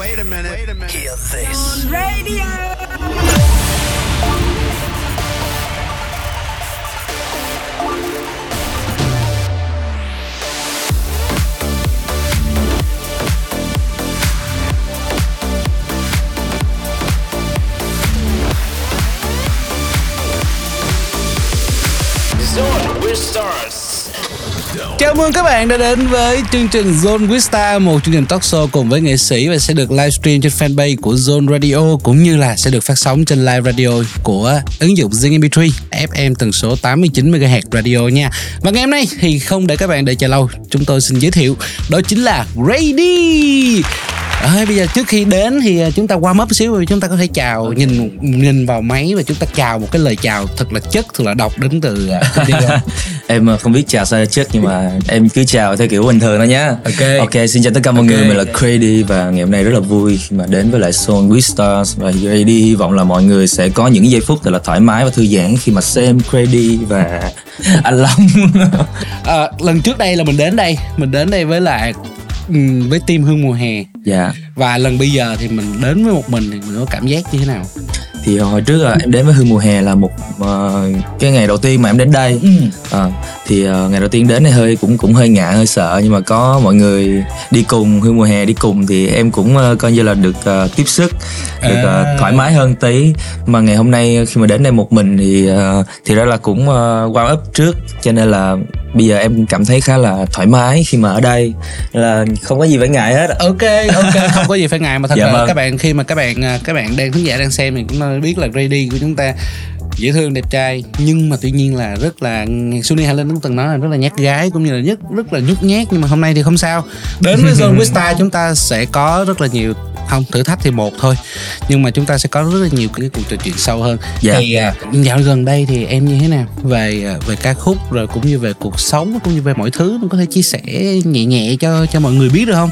Wait a minute. Wait a minute. Hear this. Radio. Chào mừng các bạn đã đến với chương trình Zone with Star, một chương trình talk show cùng với nghệ sĩ và sẽ được livestream trên fanpage của Zone Radio cũng như là sẽ được phát sóng trên live radio của ứng dụng Zing MP3 FM tần số 89 MHz radio nha. Và ngày hôm nay thì không để các bạn đợi chờ lâu, chúng tôi xin giới thiệu đó chính là Grady. À, bây giờ trước khi đến thì à, chúng ta qua một xíu chúng ta có thể chào nhìn nhìn vào máy và chúng ta chào một cái lời chào thật là chất thật là độc đến từ em ờ, không biết chào sao trước nhưng mà em cứ chào theo kiểu bình thường thôi nhá Ok. ok xin chào tất cả mọi Ok. người mình là Grady và ngày hôm nay rất là vui khi mà đến với lại Soul with Stars và Grady hy vọng là mọi người sẽ có những giây phút thật là thoải mái và thư giãn khi mà xem Grady và anh Long À, lần trước đây là mình đến đây mình đến đây với lại với team hương mùa hè. Dạ. Và lần bây giờ thì mình đến với một mình thì mình có cảm giác như thế nào? Thì hồi trước là em đến với Hương mùa hè là một ờ, cái ngày đầu tiên mà em đến đây. Ờ, thì ờ, ngày đầu tiên đến thì hơi cũng cũng hơi ngại hơi sợ. Nhưng mà có mọi người đi cùng Hương mùa hè đi cùng thì em cũng ờ, coi như là được ờ, tiếp sức được À. thoải mái hơn tí. Mà ngày hôm nay khi mà đến đây một mình thì ờ, thì ra là cũng uh, warm up trước. Cho nên là bây giờ em cảm thấy khá là thoải mái khi mà ở đây. Là không có gì phải ngại hết. Ok ok không có gì phải ngại mà thật Dạ là vâng. các bạn khi mà các bạn à, các bạn đang khán giả đang xem thì cũng nên biết là Grady của chúng ta dễ thương đẹp trai. Nhưng mà tuy nhiên là rất là Sunny Hà Linh cũng từng nói là rất là nhát gái cũng như là nhất rất là nhút nhát. Nhưng mà hôm nay thì không sao. Đến với Zone with Star chúng ta sẽ có rất là nhiều không thử thách thì một thôi. Nhưng mà chúng ta sẽ có rất là nhiều cái cuộc trò chuyện sâu hơn. Dạ. thì à, dạo gần đây thì em như thế nào? Về à, về ca khúc rồi cũng như về cuộc sống cũng như về mọi thứ mình có thể chia sẻ nhẹ nhẹ cho cho mọi người biết được không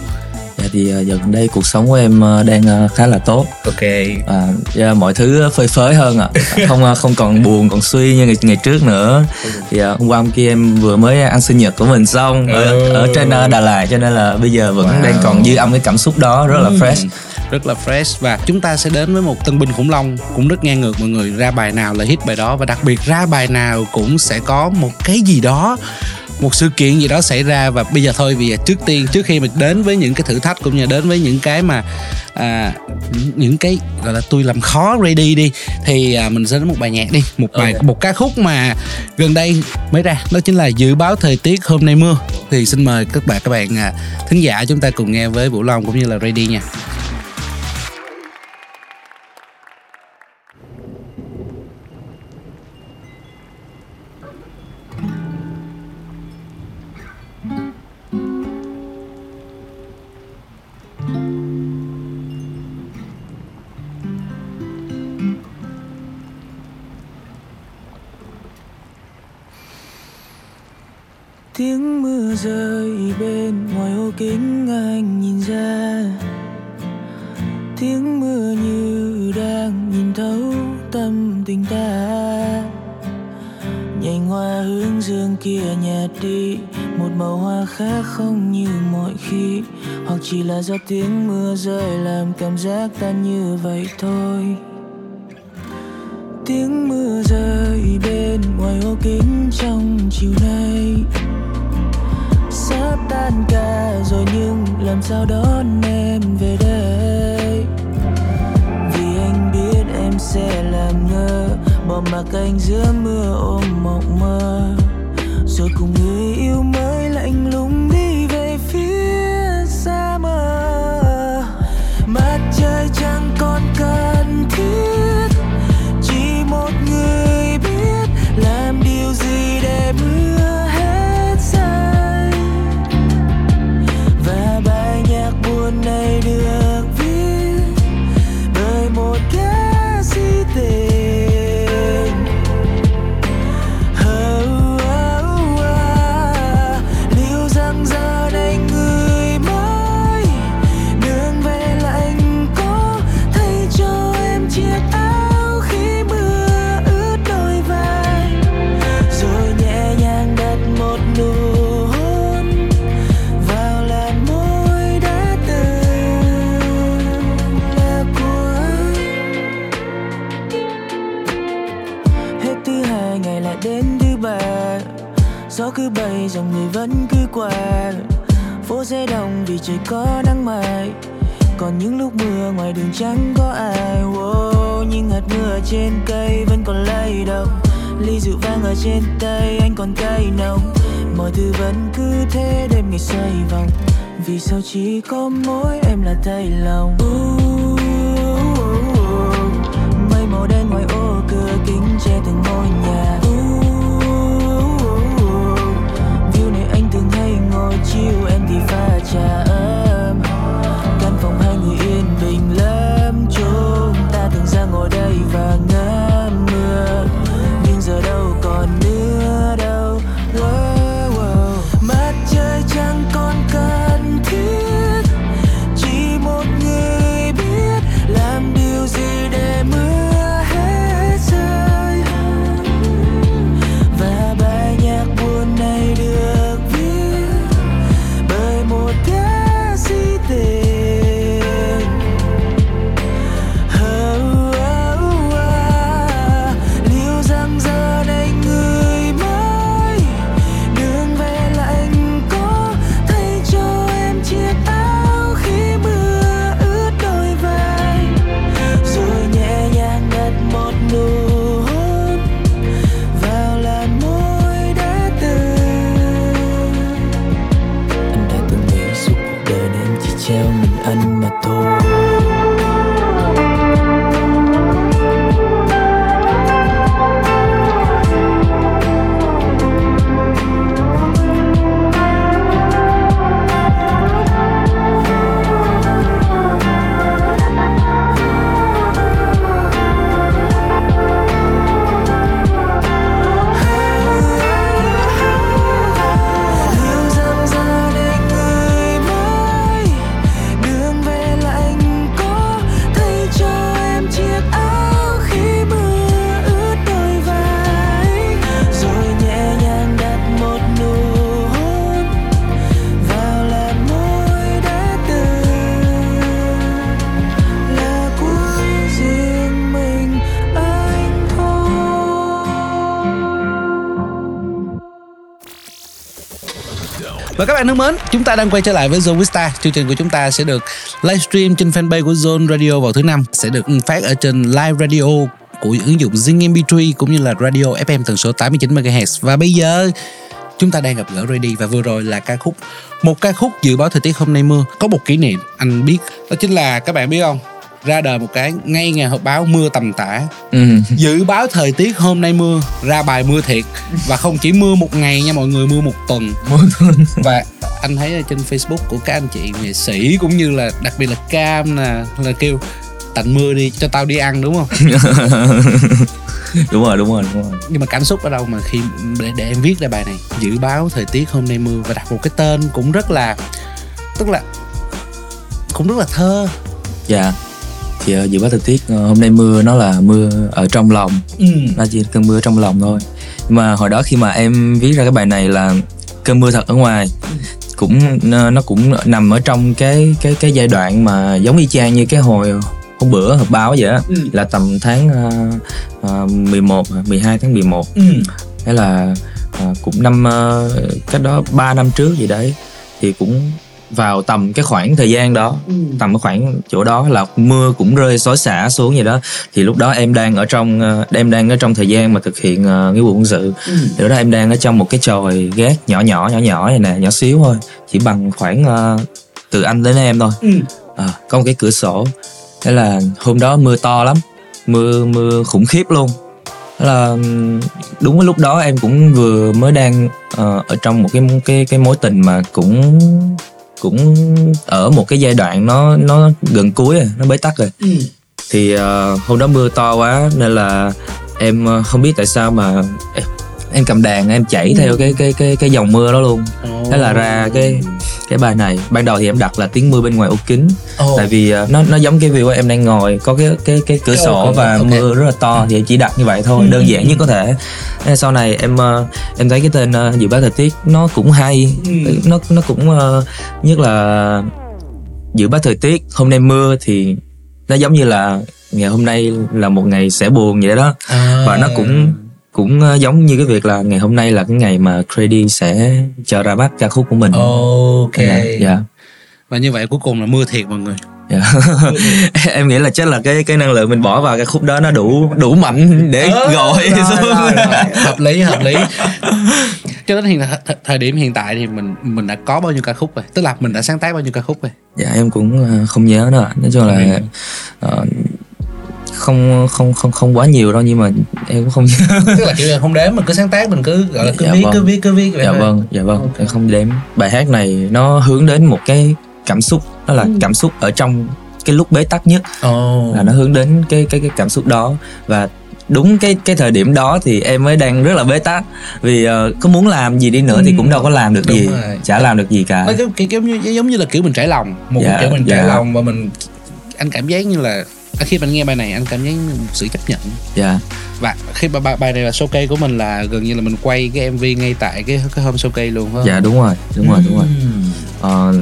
thì giờ gần đây cuộc sống của em ờ, đang ờ, khá là tốt. Ok. À, dạ, mọi thứ phơi phới hơn ạ. Không ờ, không còn buồn còn suy như ngày, ngày trước nữa. Thì ờ, hôm qua hôm kia em vừa mới ăn sinh nhật của mình xong ở, Ừ. ở trên Đà Lạt cho nên là bây giờ vẫn Wow. đang còn dư âm cái cảm xúc đó rất là fresh. Rất là fresh. Và chúng ta sẽ đến với một tân binh khủng long cũng rất ngang ngược mọi người. Ra bài nào là hit bài đó và đặc biệt ra bài nào cũng sẽ có một cái gì đó một sự kiện gì đó xảy ra và bây giờ thôi vì trước tiên trước khi mình đến với những cái thử thách cũng như đến với những cái mà à, những cái gọi là tôi làm khó ready đi thì à, mình sẽ đến một bài nhạc đi một bài Ok. một ca khúc mà gần đây mới ra đó chính là dự báo thời tiết hôm nay mưa thì xin mời các bạn các bạn à, thính giả chúng ta cùng nghe với Vũ Long cũng như là ready nha chỉ là do tiếng mưa rơi làm cảm giác tan như vậy thôi. Tiếng mưa rơi bên ngoài ô kính trong chiều nay. Sắp tan ca rồi nhưng làm sao đón em về đây? Vì anh biết em sẽ làm ngơ, bỏ mặc anh giữa mưa ôm mộng mơ. Rồi cùng người yêu mơ mặt qua phố sẽ đông vì trời có nắng mai còn những lúc mưa ngoài đường chẳng có ai. Wow, nhưng hạt mưa trên cây vẫn còn lay động. Ly rượu vang ở trên tay anh còn cay nồng. Mọi thứ vẫn cứ thế đêm ngày xoay vòng. Vì sao chỉ có mỗi em là thay lòng? Uh, mây màu đen ngoài Và các bạn thân mến, chúng ta đang quay trở lại với Zone Vista. Chương trình của chúng ta sẽ được livestream trên fanpage của Zone Radio vào thứ năm, sẽ được phát ở trên live radio của ứng dụng Zing MP3 cũng như là radio FM tần số 89 MHz. Và bây giờ chúng ta đang gặp gỡ Ready và vừa rồi là ca khúc một ca khúc dự báo thời tiết hôm nay mưa. Có một kỷ niệm anh biết. Đó chính là các bạn biết không? Ra đời một cái ngay ngày họp báo mưa tầm tã. Ừ. dự báo thời tiết hôm nay mưa ra bài mưa thiệt. Và không chỉ mưa một ngày nha mọi người mưa một tuần. Và anh thấy ở trên facebook của các anh chị nghệ sĩ cũng như là đặc biệt là cam nè là kêu tạnh mưa đi cho tao đi ăn đúng không? Đúng rồi đúng rồi đúng rồi. Nhưng mà cảm xúc ở đâu mà khi để, để em viết ra bài này? Dự báo thời tiết hôm nay mưa và đặt một cái tên cũng rất là tức là cũng rất là thơ. Dạ thì uh, dự báo thời tiết ờ, hôm nay mưa nó là mưa ở trong lòng ừ. nó chỉ cơn mưa trong lòng thôi nhưng mà hồi đó khi mà em viết ra cái bài này là cơn mưa thật ở ngoài cũng nó cũng nằm ở trong cái cái cái giai đoạn mà giống y chang như cái hồi hôm bữa họp báo vậy á Ừ. là tầm tháng uh, uh, 11 12 tháng 11 Ừ. thế là uh, cũng năm uh, cách đó 3 năm trước gì đấy thì cũng vào tầm cái khoảng thời gian đó. Ừ. tầm cái khoảng chỗ đó là mưa cũng rơi xối xả xuống vậy đó. Thì lúc đó em đang ở trong ờ, em đang ở trong thời gian mà thực hiện ờ, nghĩa vụ quân sự. Ừ. thì lúc đó em đang ở trong một cái chòi gác nhỏ nhỏ nhỏ nhỏ này nè nhỏ xíu thôi. Chỉ bằng khoảng ờ, từ anh đến em thôi. Ừ. à, có một cái cửa sổ. Thế là hôm đó mưa to lắm. Mưa mưa khủng khiếp luôn. Thế là đúng cái lúc đó em cũng vừa mới đang ờ, ở trong một cái cái cái mối tình mà cũng cũng ở một cái giai đoạn nó nó gần cuối rồi nó bế tắc rồi. Ừ. thì ờ, hôm đó mưa to quá nên là em ờ, không biết tại sao mà em, em cầm đàn em chảy theo cái cái cái cái dòng mưa đó luôn. Thế là ra cái cái bài này ban đầu thì em đặt là tiếng mưa bên ngoài ô kính Ồ. tại vì ờ, nó nó giống cái view em đang ngồi có cái cái cái cửa sổ ô, và ok. mưa rất là to thì em chỉ đặt như vậy thôi Ừ. đơn giản nhất có thể Thế sau này em ờ, em thấy cái tên ờ, dự báo thời tiết nó cũng hay Ừ. nó nó cũng ờ, nhất là dự báo thời tiết hôm nay mưa thì nó giống như là ngày hôm nay là một ngày sẽ buồn vậy đó À. và nó cũng cũng ờ, giống như cái việc là ngày hôm nay là cái ngày mà Credit sẽ cho ra mắt ca khúc của mình. Ok. Dạ dạ. Và như vậy cuối cùng là mưa thiệt mọi người. Dạ. em nghĩ là chắc là cái cái năng lượng mình bỏ vào cái khúc đó nó đủ đủ mạnh để Ờ, gọi rồi, xuống. rồi, rồi. hợp lý hợp lý. Cho đến hiện th- thời điểm hiện tại thì mình mình đã có bao nhiêu ca khúc rồi? Tức là mình đã sáng tác bao nhiêu ca khúc rồi? Dạ em cũng ờ, không nhớ nữa. Nói chung là ờ, không không không không quá nhiều đâu nhưng mà em cũng không tức là kiểu là không đếm mình cứ sáng tác mình cứ gọi là cứ Dạ viết vâng. cứ viết cứ viết vậy dạ thôi. vâng dạ vâng Ok. em không đếm bài hát này nó hướng đến một cái cảm xúc đó là Ừ. cảm xúc ở trong cái lúc bế tắc nhất Ồ. là nó hướng đến cái cái cái cảm xúc đó và đúng cái cái thời điểm đó thì em mới đang rất là bế tắc vì ờ, có muốn làm gì đi nữa thì Ừ. cũng đâu có làm được Đúng gì rồi. chả làm được gì cả nó giống, kiểu, giống như giống như là kiểu mình trải lòng một Dạ, kiểu mình trải dạ. lòng và mình anh cảm giác như là à, khi mình nghe bài này anh cảm một sự chấp nhận dạ và khi bài, bài, này là showcase của mình là gần như là mình quay cái mv ngay tại cái cái hôm showcase luôn phải không? dạ đúng rồi đúng rồi đúng rồi. Ờ,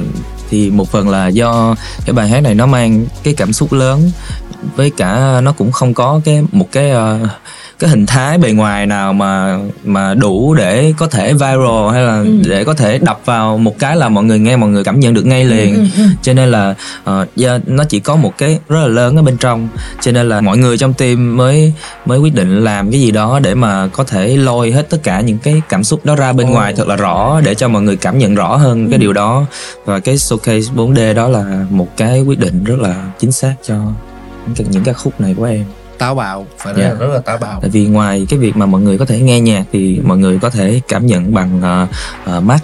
thì một phần là do cái bài hát này nó mang cái cảm xúc lớn với cả nó cũng không có cái một cái ờ, cái hình thái bề ngoài nào mà mà đủ để có thể viral hay là để có thể đập vào một cái là mọi người nghe mọi người cảm nhận được ngay liền. Cho nên là ờ, do nó chỉ có một cái rất là lớn ở bên trong. Cho nên là mọi người trong team mới mới quyết định làm cái gì đó để mà có thể lôi hết tất cả những cái cảm xúc đó ra bên Ồ. ngoài thật là rõ để cho mọi người cảm nhận rõ hơn cái điều đó. Và cái showcase 4D đó là một cái quyết định rất là chính xác cho những cái, những ca khúc này của em táo bạo phải Dạ. rất, là, rất là táo bạo tại vì ngoài cái việc mà mọi người có thể nghe nhạc thì mọi người có thể cảm nhận bằng ờ, ờ, mắt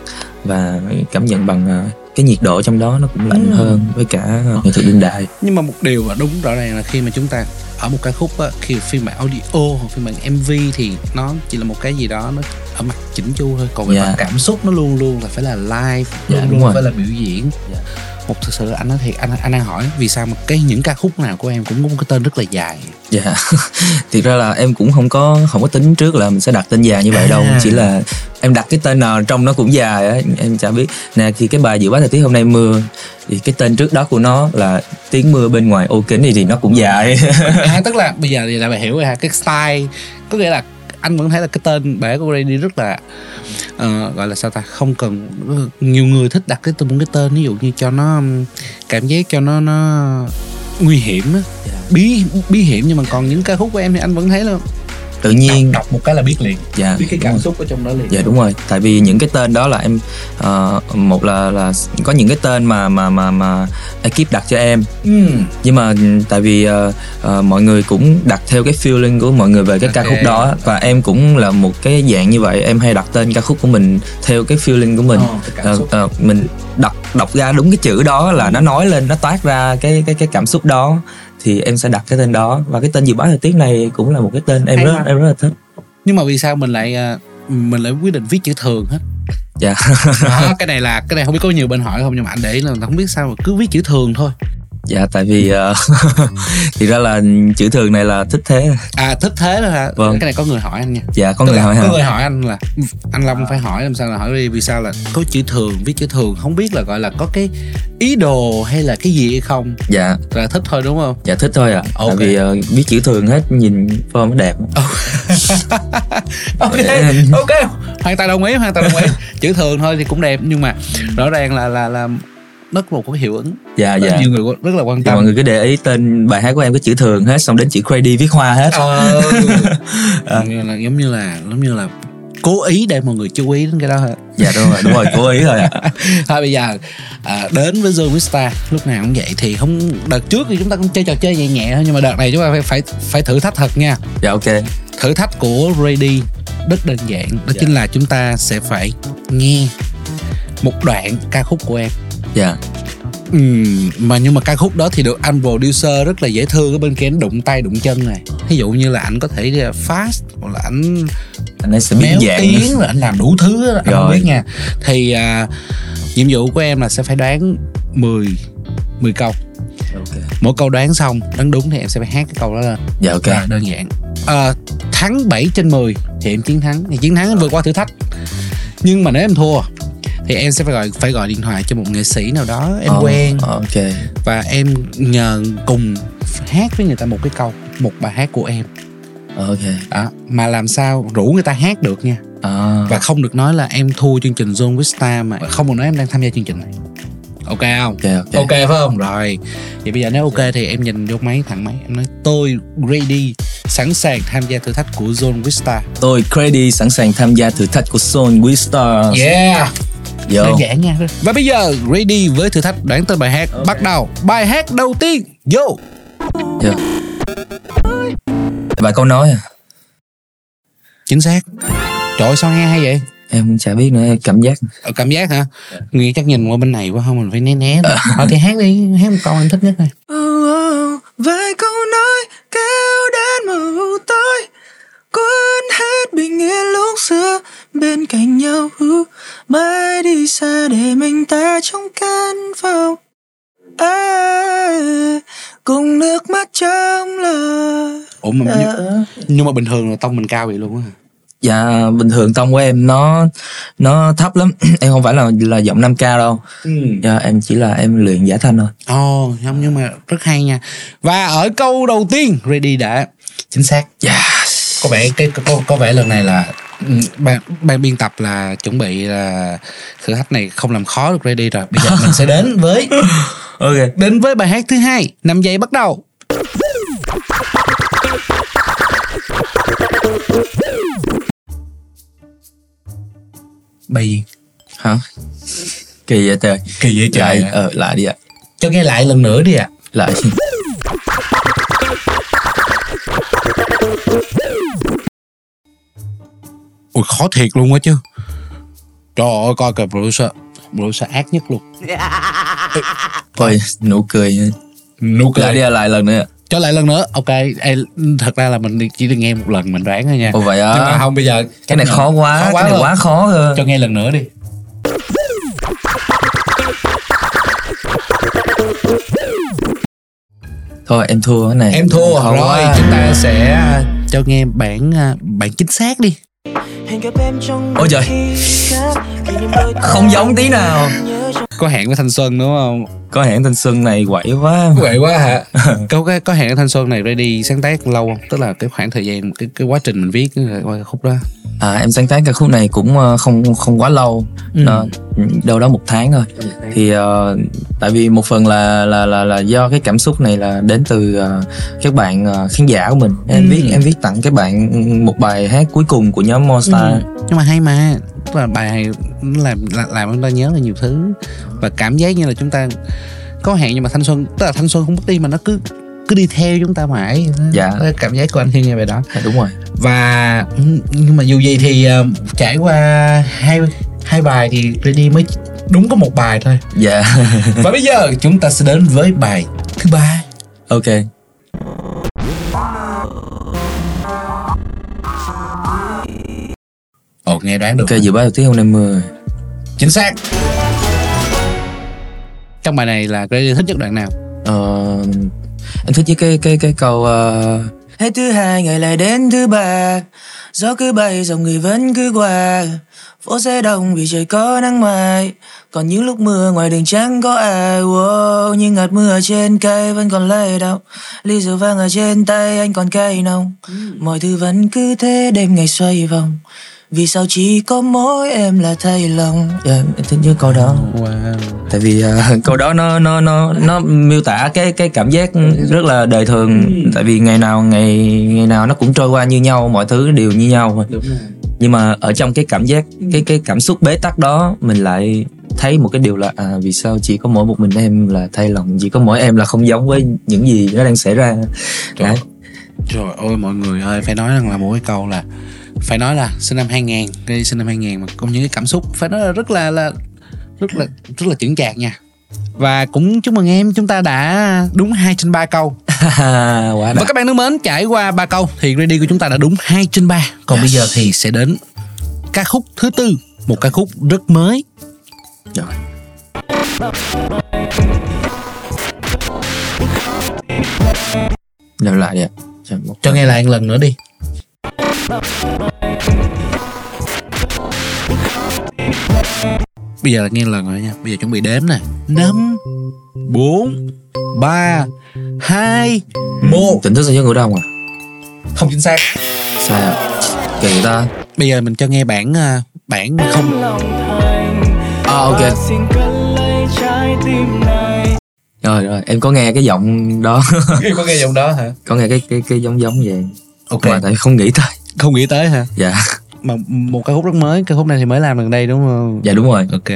và cảm nhận bằng ờ, cái nhiệt độ trong đó nó cũng lạnh Ừ. hơn với cả nghệ thuật đương đại nhưng mà một điều mà đúng rõ ràng là khi mà chúng ta ở một ca khúc á, khi phiên bản audio hoặc phiên bản mv thì nó chỉ là một cái gì đó nó ở mặt chỉnh chu thôi còn về Dạ. mặt cảm xúc nó luôn luôn là phải là live Dạ, luôn đúng luôn rồi. phải là biểu diễn Dạ. Một thực sự anh nói thiệt anh anh đang hỏi vì sao mà cái những ca khúc nào của em cũng có một cái tên rất là dài Dạ, thiệt ra là em cũng không có không có tính trước là mình sẽ đặt tên dài như vậy đâu, À. chỉ là em đặt cái tên nào trong nó cũng dài á, em chả biết. Nè thì cái bài dự báo thời tiết hôm nay mưa thì cái tên trước đó của nó là tiếng mưa bên ngoài ô kính thì, thì nó cũng dài. à, tức là bây giờ thì là bạn hiểu rồi ha cái style có nghĩa là anh vẫn thấy là cái tên bài của Brady rất là ờ, gọi là sao ta không cần nhiều người thích đặt cái tên một cái tên ví dụ như cho nó cảm giác cho nó nó nguy hiểm á. Bí bí hiểm nhưng mà còn những ca khúc của em thì anh vẫn thấy là Tự nhiên. Đọc, đọc một cái là biết liền. Dạ biết cái cảm xúc ở trong đó liền. Dạ đúng rồi, tại vì những cái tên đó là em ờ, một là là có những cái tên mà mà mà mà ekip đặt cho em. Ừ. nhưng mà tại vì ờ, ờ, mọi người cũng đặt theo cái feeling của mọi người về cái ca Ok. khúc đó và em cũng là một cái dạng như vậy. Em hay đặt tên ca khúc của mình theo cái feeling của mình. Ờ, xúc. ờ, mình đọc đọc ra đúng cái chữ đó là nó nói lên nó toát ra cái cái cái cảm xúc đó thì em sẽ đặt cái tên đó. Và cái tên dự báo thời tiết này cũng là một cái tên em Hay rất quá. em rất là thích. Nhưng mà vì sao mình lại ờ, mình lại quyết định viết chữ thường hết? Dạ. Đó, cái này là cái này không biết có nhiều bên hỏi không nhưng mà anh để là không biết sao mà cứ viết chữ thường thôi dạ tại vì ờ, thì ra là chữ thường này là thích thế. À thích thế thôi hả? Vâng. cái này có người hỏi anh nha. Dạ có Tức người hỏi có hả? người hỏi anh là anh Long phải hỏi làm sao là hỏi đi vì sao là có chữ thường viết chữ thường không biết là gọi là có cái ý đồ hay là cái gì hay không? Dạ. Là thích thôi đúng không? Dạ thích thôi ạ. Ok. tại vì ờ, viết chữ thường hết nhìn form nó đẹp. Ok. Ok. Hoàn toàn đồng ý hoàn toàn đồng ý. Chữ thường thôi thì cũng đẹp nhưng mà rõ ràng là là là nó có một cái hiệu ứng. Dạ rất dạ. nhiều người rất là quan thì tâm. mọi người cứ để ý tên bài hát của em có chữ thường hết xong đến chữ credit viết hoa hết. Ờ. Giống như là giống như là giống như là cố ý để mọi người chú ý đến cái đó hả? Dạ đúng rồi đúng rồi cố ý thôi ạ. Thôi bây giờ à, đến với Zone Vista lúc nào cũng vậy thì không đợt trước thì chúng ta cũng chơi trò chơi nhẹ nhẹ thôi nhưng mà đợt này chúng ta phải phải phải thử thách thật nha. Dạ ok. Thử thách của Ready rất đơn giản đó chính là chúng ta sẽ phải nghe một đoạn ca khúc của em dạ. Ừm, mà nhưng mà ca khúc đó thì được anh producer rất là dễ thương ở bên kia anh đụng tay đụng chân này. Ví dụ như là anh có thể uh, fast hoặc là anh anh ấy sẽ biến méo dạng. tiếng rồi anh làm đủ thứ đó, anh không Rồi. biết nha. Thì à, nhiệm vụ của em là sẽ phải đoán 10 10 câu. Ok. Mỗi câu đoán xong đoán đúng thì em sẽ phải hát cái câu đó lên. Dạ ok. Rồi, đơn giản. À, thắng 7 trên 10 thì em chiến thắng. Thì chiến thắng em vượt qua thử thách. Nhưng mà nếu em thua thì em sẽ phải gọi phải gọi điện thoại cho một nghệ sĩ nào đó em Ờ, quen. ờ, ok. Và em nhờ cùng hát với người ta một cái câu một bài hát của em. Ờ, ok. Đó mà làm sao rủ người ta hát được nha. À, và không được nói là em thua chương trình Zone with Star mà không được nói em đang tham gia chương trình này. Ok không? Ok ok. Ok phải không? Rồi. Vậy bây giờ nếu ok thì em nhìn vô máy thẳng máy em nói tôi ready sẵn sàng tham gia thử thách của Zone with Star. Tôi Creddy sẵn sàng tham gia thử thách của Soul with Stars yeah Yo. đơn giản nha. Và bây giờ ready với thử thách đoán tên bài hát. Bắt đầu. Bài hát đầu tiên. Vô. Yo. Bài câu nói à? Chính xác. Trời ơi, sao nghe hay vậy? Em chả biết nữa cảm giác. Ờ, cảm giác hả? Nghĩ chắc nhìn qua bên này quá không mình phải né né. Thôi thì hát đi hát một câu em thích nhất này vài câu nói kéo đến màu tối quên hết bình yên lúc xưa bên cạnh nhau mãi đi xa để mình ta trong căn phòng à, cùng nước mắt trong lời ủa mà nhưng, nhưng mà bình thường là tông mình cao vậy luôn á dạ bình thường tông của em nó nó thấp lắm. Em không phải là là giọng 5 k đâu. Ừ. dạ, em chỉ là em luyện giả thanh thôi. Ồ không nhưng mà rất hay nha. Và ở câu đầu tiên ready đã. Chính xác. Yes. Có vẻ cái có, có vẻ lần này là ừ, ban ban biên tập là chuẩn bị là thử thách này không làm khó được ready rồi. Bây giờ mình sẽ đến với ok. đến với bài hát thứ hai năm giây bắt đầu. Gì hả? Kỳ vậy trời. Kỳ vậy lại trời ờ lại đi ạ. Cho nghe lại lần nữa đi ạ. Lại ui khó thiệt luôn á chứ. Trời ơi coi kìa producer producer ác nhất luôn. Thôi nụ cười nụ lại đi lại lần nữa. Cho lại lần nữa. Ok Ê, thật ra là mình chỉ được nghe một lần mình đoán thôi nha. Ồ vậy á? Nhưng mà không bây giờ cái này khó quá, Khó quá cái này rồi. quá khó hơn. Cho nghe lần nữa đi thôi em thua cái này em thua rồi quá. chúng ta sẽ à, cho nghe bản à, bản chính xác đi Ôi trời. không giống tí nào. có hẹn với thanh xuân đúng không? Có hẹn thanh xuân này quậy quá. Vậy quá hả? Có cái có hẹn với thanh xuân này ready sáng tác lâu không? Tức là cái khoảng thời gian cái cái quá trình mình viết cái khúc đó. À em sáng tác ca khúc này cũng ờ, không không quá lâu. Ừ. Nó- đâu đó một tháng thôi. Thì ờ, tại vì một phần là là là là do cái cảm xúc này là đến từ ờ, các bạn ờ, khán giả của mình. Em Ừ. viết em viết tặng các bạn một bài hát cuối cùng của nhóm Monster Ừ. nhưng mà hay mà. Tức là bài làm làm làm chúng ta nhớ là nhiều thứ. Và cảm giác như là chúng ta có hẹn nhưng mà thanh xuân tức là thanh xuân không mất đi mà nó cứ cứ đi theo chúng ta mãi. Dạ. Cảm giác của anh khi nghe bài đó. À, đúng rồi. Và ừ, nhưng mà dù gì thì ờ, trải qua hai hai bài thì ready mới đúng có một bài thôi. Dạ. Và bây giờ chúng ta sẽ đến với bài thứ ba. Ok ồ nghe đoán được ok dự báo thời tiết hôm nay mưa. Chính xác. Trong bài này là ready thích nhất đoạn nào? Ờ, em thích với cái cái cái câu ờ, Hết thứ hai ngày lại đến thứ ba. Gió cứ bay dòng người vẫn cứ qua. Phố xe đông vì trời có nắng mai. Còn những lúc mưa ngoài đường chẳng có ai. Wow, Nhưng ngạt mưa trên cây vẫn còn lay động. Ly rượu vang ở trên tay anh còn cay nồng. Mọi thứ vẫn cứ thế đêm ngày xoay vòng Vì sao chỉ có mỗi em là thay lòng? Dạ, em thích câu đó. Wow. Tại vì ờ, câu đó nó nó nó nó miêu tả cái cái cảm giác rất là đời thường. Tại vì ngày nào ngày ngày nào nó cũng trôi qua như nhau mọi thứ đều như nhau đúng rồi. Nhưng mà ở trong cái cảm giác cái cái cảm xúc bế tắc đó mình lại thấy một cái điều là à vì sao chỉ có mỗi một mình em là thay lòng? Chỉ có mỗi em là không giống với những gì nó đang xảy ra. Đấy. Trời ơi mọi người ơi phải nói rằng là một cái câu là phải nói là sinh năm 2000 cái sinh năm 2000 mà có những cái cảm xúc phải nói là rất là là rất là rất là chững chạc nha. Và cũng chúc mừng em chúng ta đã đúng 2 trên 3 câu. Quá và các bạn thân mến trải qua 3 câu thì ready của chúng ta đã đúng 2 trên 3 còn bây giờ thì sẽ đến ca khúc thứ tư một ca khúc rất mới. Rồi. Làm lại đi cho nghe lại một lần nữa đi bây giờ là nghe lần rồi nha. Bây giờ chuẩn bị đếm nè. Năm bốn ba hai một. Tỉnh thức sao giấc ngủ đông à? Không chính xác. Sao kỳ ta. Bây giờ mình cho nghe bản à, bản không. À, ok. Này rồi rồi. Em có nghe cái giọng đó. Có nghe giọng đó hả? Có nghe cái cái cái giống giống vậy ok. Mà tại không nghĩ tới. Không nghĩ tới hả? Dạ. Mà một ca khúc rất mới ca khúc này thì mới làm gần đây đúng không? Dạ đúng rồi. Ok.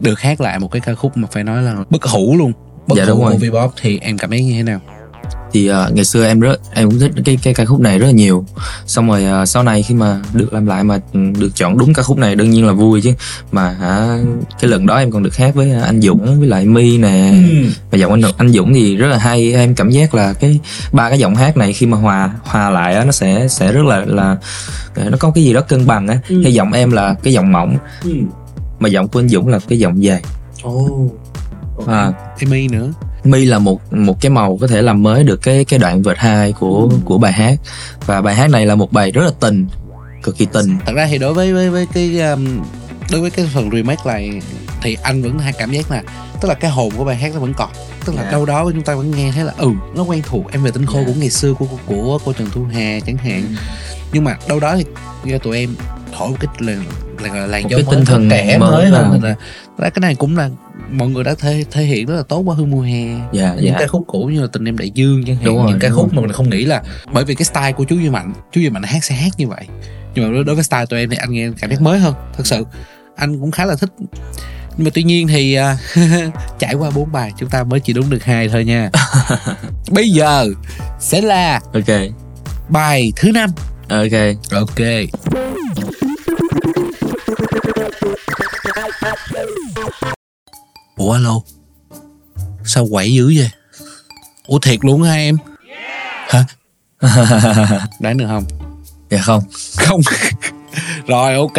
Được hát lại một cái ca khúc mà phải nói là bất hủ luôn. Bất Dạ, hủ đúng rồi. của Vbop thì em cảm thấy như thế nào thì uh, ngày xưa em rất em cũng thích cái cái ca khúc này rất là nhiều. Xong rồi uh, sau này khi mà được làm lại mà ừ, được chọn đúng ca khúc này đương nhiên là vui chứ. Mà hả cái lần đó em còn được hát với uh, anh Dũng với lại My nè. Và giọng anh anh Dũng thì rất là hay. Em cảm giác là cái ba cái giọng hát này khi mà hòa hòa lại á nó sẽ sẽ rất là là nó có cái gì đó cân bằng á. Ừ. cái giọng em là cái giọng mỏng mà giọng của anh Dũng là cái giọng dày ồ. À, Amy nữa mi là một một cái màu có thể làm mới được cái cái đoạn vệt hai của của bài hát. Và bài hát này là một bài rất là tình cực kỳ tình. Thật ra thì đối với với với cái um, đối với cái phần remake này thì anh vẫn hay cảm giác là tức là cái hồn của bài hát nó vẫn còn. Tức là Dạ. đâu đó chúng ta vẫn nghe thấy là ừ nó quen thuộc em về tinh khô Dạ. của ngày xưa của của, của cô Trần Thu Hà chẳng hạn. Nhưng mà đâu đó thì do tụi em thổi một cái làn, làn Một gió cái mới tinh thần trẻ mới mới là thật ra cái này cũng là mọi người đã thể thể hiện rất là tốt qua hương mùa hè. Dạ những dạ. ca khúc cũ như là tình em đại dương chẳng hạn Đúng rồi, những ca khúc mà mình không nghĩ là bởi vì cái style của chú Duy Mạnh chú Duy Mạnh hát sẽ hát như vậy. Nhưng mà đối- đối với style tụi em thì anh nghe cảm giác mới hơn thật sự. Anh cũng khá là thích. Nhưng mà tuy nhiên thì à, trải qua bốn bài chúng ta mới chỉ đúng được hai thôi nha. Bây giờ sẽ là ok. bài thứ năm. Ok. Ok ủa alo? Sao quậy dữ vậy? Ủa thiệt luôn hả em? Hả? Đoán được không? Dạ không. Không. Rồi ok.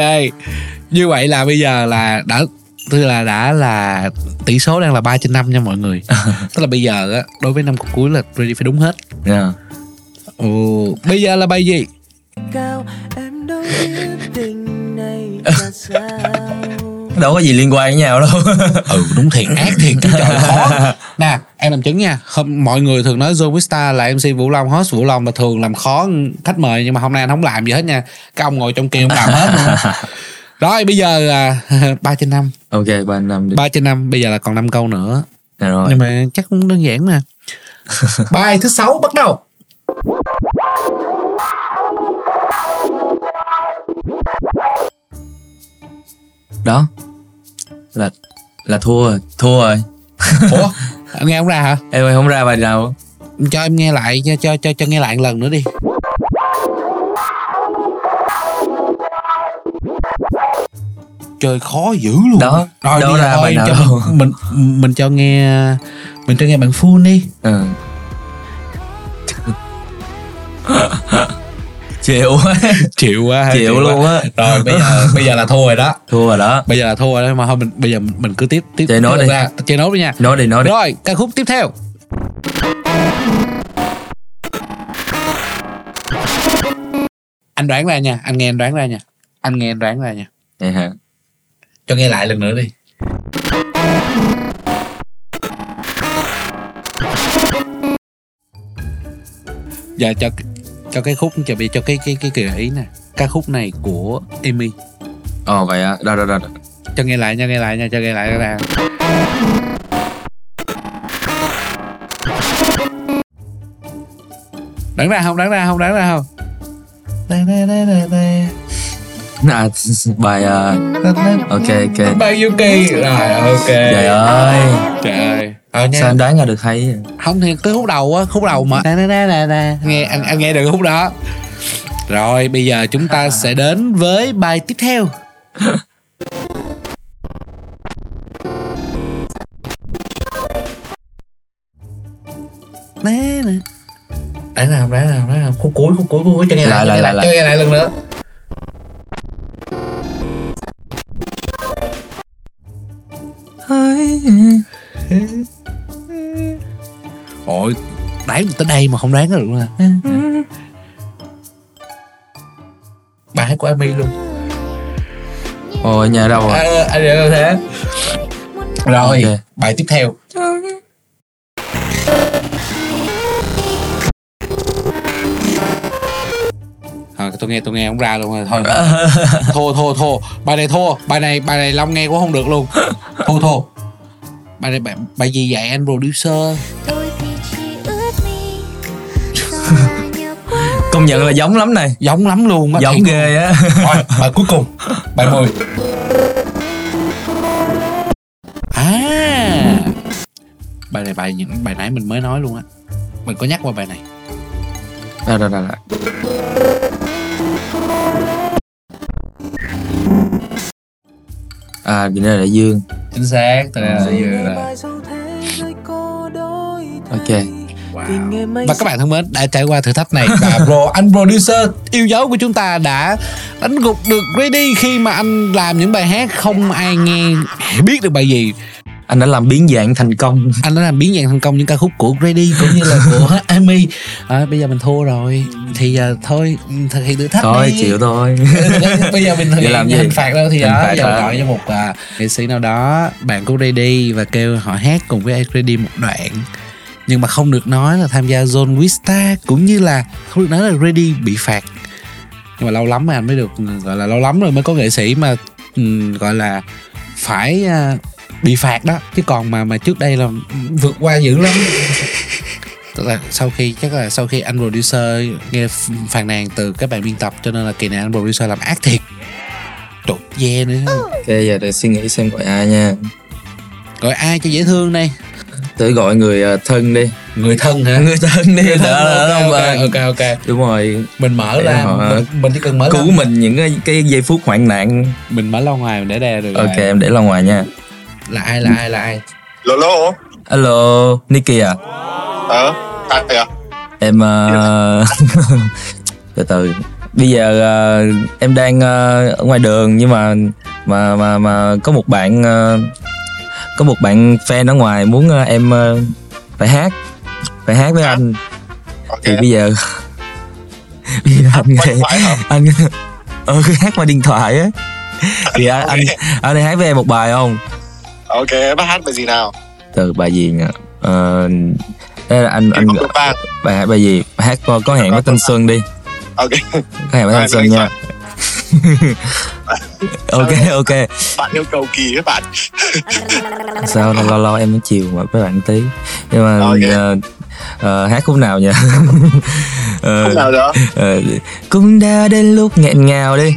Như vậy là bây giờ là đã tức là đã là tỷ số đang là 3 trên 5 nha mọi người. Tức là bây giờ á đối với năm cuối là ready phải đúng hết. Dạ. Ồ, bây giờ là bài gì? Cao em đâu biết tình đâu có gì liên quan với nhau đâu. Ừ đúng thiệt ác thiệt chứ trời khó. Nè em làm chứng nha hôm mọi người thường nói Joe Vista là MC Vũ Long host Vũ Long là thường làm khó khách mời nhưng mà hôm nay anh không làm gì hết nha. Các ông ngồi trong kia ông làm hết luôn rồi bây giờ là ba trên năm. Ok ba năm đi. Ba trên năm bây giờ là còn 5 câu nữa. Dạ rồi. Nhưng mà chắc cũng đơn giản mà. Bài thứ sáu bắt đầu đó. Là là thua rồi thua rồi. Ủa? Em nghe không ra hả? Em ơi không ra bài nào. Cho em nghe lại cho cho cho, cho nghe lại một lần nữa đi. Trời khó dữ luôn. Đó, rồi đâu giờ ra thôi, bài nào cho đâu. mình mình cho nghe mình cho nghe bạn full đi. Ừ. chịu quá. Chịu quá chịu quá. luôn á. Rồi bây giờ bây giờ là thua rồi đó. Thua rồi đó. Bây giờ là thua rồi đó mà thôi mình bây giờ mình cứ tiếp tiếp Chơi nốt tiếp đi. ra. Chơi nốt đi nha. Nói đi nói đi. Rồi ca khúc tiếp theo. Anh đoán ra nha anh nghe anh đoán ra nha. Anh nghe anh đoán ra nha. Vậy hả? cho nghe lại lần nữa đi. Giờ cho cho cái khúc cho bị cho cái cái cái kỳ ý nè ca khúc này của Amy. Ồ vậy á đâu đâu đâu cho nghe lại cho nghe lại nha cho nghe lại ra đoán ra không? Đoán ra không? Đoán ra không? Đa, đa, đa, đa, đa. à, bài uh, ok. Ok nhiêu kỳ rồi ok. Trời ơi. Trời ơi ờ nha sao anh đoán ra được hay không thì cái khúc đầu á khúc đầu mà. Đa, đa, đa, đa. nghe anh anh nghe được khúc đó. Rồi bây giờ chúng ta sẽ đến với bài tiếp theo. Nè nè. Đáng nào đáng nào đáng nào khúc cuối khúc cuối khúc cuối cho nghe lại, Lại, lại, cho nghe lại lần nữa đoán tới đây mà không đoán được luôn à. Bài hát của Amy luôn. Ồ nhà đâu à, rồi anh nhớ thế rồi Ok. bài tiếp theo. Ok tôi nghe tôi nghe không ra luôn rồi thôi. Thua thua thua bài này thua bài này bài này long nghe cũng không được luôn. Thua thua bài này bài, bài gì vậy anh producer công nhận là giống lắm này. Giống lắm luôn á giống ghê á. Rồi, bài cuối cùng. Bài 10 à. Bài này bài những bài nãy mình mới nói luôn á. Mình có nhắc qua bài này. Rồi, rồi, rồi, rồi. à thì đây là đại dương. Chính xác từ đây Dư là Bài dẫu thế giới có đổi Ok. Wow. Và các bạn thân mến đã trải qua thử thách này. Và bro anh producer yêu dấu của chúng ta đã đánh gục được Ready khi mà anh làm những bài hát không ai nghe biết được bài gì. Anh đã làm biến dạng thành công. Anh đã làm biến dạng thành công những ca khúc của Ready cũng như là của Amy. À, bây giờ mình thua rồi. Thì giờ thôi thực hiện thử thách thôi đi. chịu thôi. Bây giờ mình thực hiện làm gì? hình phạt đâu thì Hình đó giờ gọi cho một à, nghệ sĩ nào đó bạn của Ready và kêu họ hát cùng với Ready một đoạn nhưng mà không được nói là tham gia Zone Vista cũng như là không được nói là Ready bị phạt. Nhưng mà lâu lắm mà anh mới được gọi là lâu lắm rồi mới có nghệ sĩ mà ừm, gọi là phải à, bị phạt đó. Chứ còn mà mà trước đây là vượt qua dữ lắm. Tức là sau khi chắc là sau khi anh producer nghe ph- phàn nàn từ các bạn biên tập cho nên là kỳ này anh producer làm ác thiệt. Trục ve nữa. Ok giờ để suy nghĩ xem gọi ai nha. Gọi ai cho dễ thương đây tới gọi người ờ, thân đi. Người thân hả? Người thân đi. Đỡ đỡ ok, không ok, ờ, ok ok. Đúng rồi. Mình mở ra họ- mình, mình chỉ cần mở cứu ra mình những cái cái giây phút hoạn nạn. Mình mở lo ngoài mình để đây được ok rồi. em để ra ngoài nha. Là ai là ai là ai? Lolo alo Nicky à? Ờ Ai vậy? Em ờ, từ từ. Bây giờ ờ, em đang ờ, ở ngoài đường nhưng mà mà mà mà có một bạn ờ, có một bạn fan ở ngoài muốn ờ, em ờ, phải hát phải hát với anh. Ok. thì bây giờ bây giờ anh nghe anh ờ hát qua điện thoại á. Thì anh anh anh đi hát với em một bài không? Ok bác hát bài gì nào? Từ bài gì nhỉ? Ờ đây là anh anh bài hát bài gì? Hát có, có hẹn với Thanh Xuân đi. Ok. Có hẹn với Thanh Xuân nha ok ok. Bạn yêu cầu kỳ các bạn. Sao lâu lâu em mới chiều mà với bạn tí. Nhưng mà Ok. ờ, ờ, hát khúc nào nhỉ? Ờ, Không nào đó? ờ, cũng đã đến lúc nghẹn ngào đi.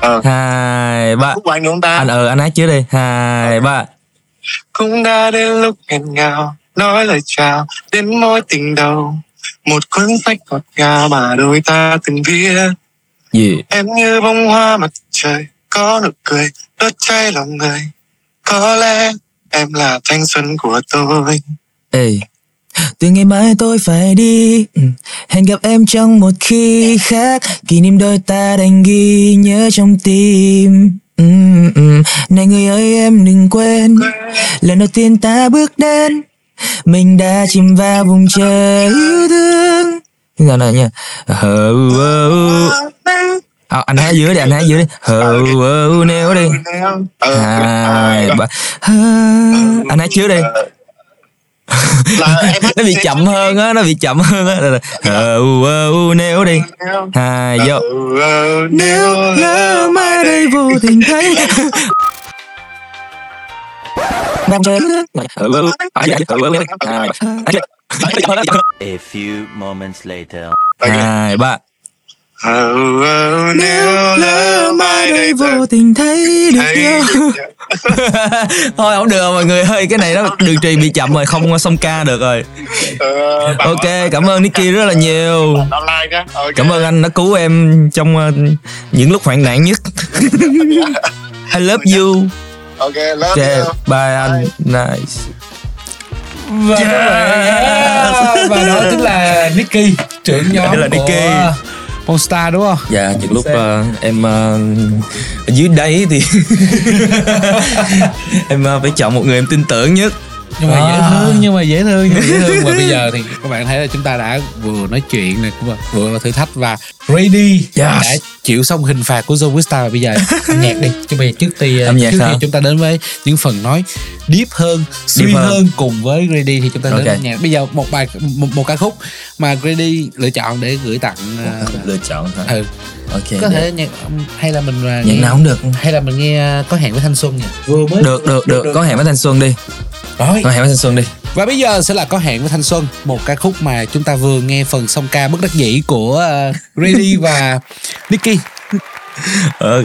Ờ. Hai ba. Khúc của anh đúng ta? Anh ờ anh hát trước đi. Hai ba. Cũng đã đến lúc nghẹn ngào Nói lời chào đến mối tình đầu. Một cuốn sách ngọt ngào mà đôi ta từng viết gì? Em như bông hoa mặt trời Có nụ cười đốt cháy lòng người. Có lẽ em là thanh xuân của tôi. Ê từ ngày mai tôi phải đi. Ừ. Hẹn gặp em trong một khi khác. Kỷ niệm đôi ta đành ghi nhớ trong tim. Ừm, ừm. Này người ơi em đừng quên. Lần đầu tiên ta bước đến Mình đã chìm vào vùng trời yêu thương Nào nào nha. Hờ, À, anh hát dưới đi anh hát dưới đi. Hờ, hờ, nêu đi. Hai ba Hờ. anh hát trước đi. Là nó bị chậm hơn á nó bị chậm hơn á. Hờ, nêu đi. Hai vô. Ờ, nếu lỡ mai đây vô tình thấy đang chơi A few moments later. hai ba Ờ, ờ, nếu lỡ mai đây vô tình thấy được yêu thôi không được mọi người ơi. Cái này nó đường trì bị chậm rồi không xong ca được rồi. Bạn ok hỏi- cảm ơn Nicky rất là nhiều. online nhá Ok. cảm ơn anh đã cứu em trong ờ, những lúc hoạn nạn nhất. I love you. Ok love ok you. bye anh. Nice và, Yes. và đó chính là Nicky trưởng nhóm Đó là của Nicky. Monster đúng không dạ những lúc ờ, em ờ, ở dưới đây thì em ờ, phải chọn một người em tin tưởng nhất nhưng mà À. dễ thương nhưng mà dễ thương nhưng mà dễ thương và bây giờ thì các bạn thấy là chúng ta đã vừa nói chuyện này cũng vừa là thử thách và ready Yes. đã chịu xong hình phạt của Joe Wista và bây giờ âm nhạc đi chứ bây giờ trước khi Âm nhạc trước khi sao? chúng ta đến với những phần nói deep hơn suy hơn. hơn. cùng với Grady thì chúng ta đến Ok. với âm nhạc bây giờ một bài một, một ca khúc mà Grady lựa chọn để gửi tặng uh, lựa chọn thôi ừ, ok có thể nhạc hay là mình nhạc nghe- nào cũng được hay là mình nghe uh, có hẹn với thanh xuân nhỉ vừa mới được được được có hẹn với thanh xuân đi rồi. Có hẹn với thanh xuân đi. Và bây giờ sẽ là có hẹn với Thanh Xuân Một ca khúc mà chúng ta vừa nghe phần song ca bất đắc dĩ của uh, Grady và Nicky ok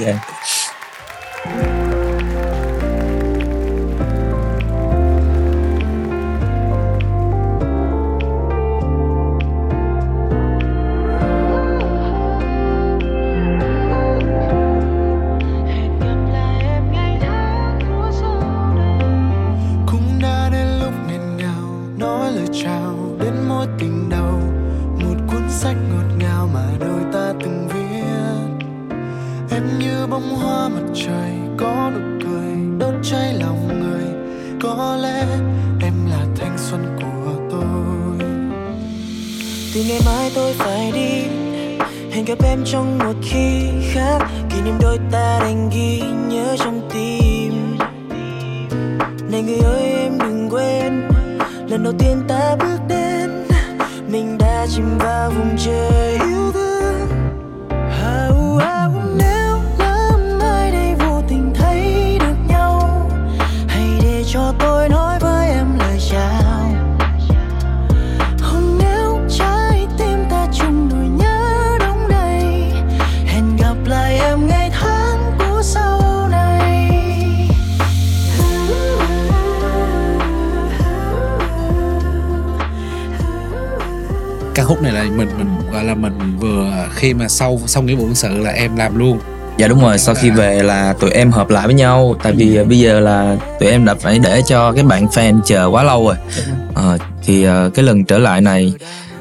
sau xong nghĩa vụ quân sự là em làm luôn. Dạ đúng rồi. Sau khi về là tụi em hợp lại với nhau. Tại vì ờ, bây giờ là tụi em đã phải để cho cái bạn fan chờ quá lâu rồi. Ờ, thì ờ, cái lần trở lại này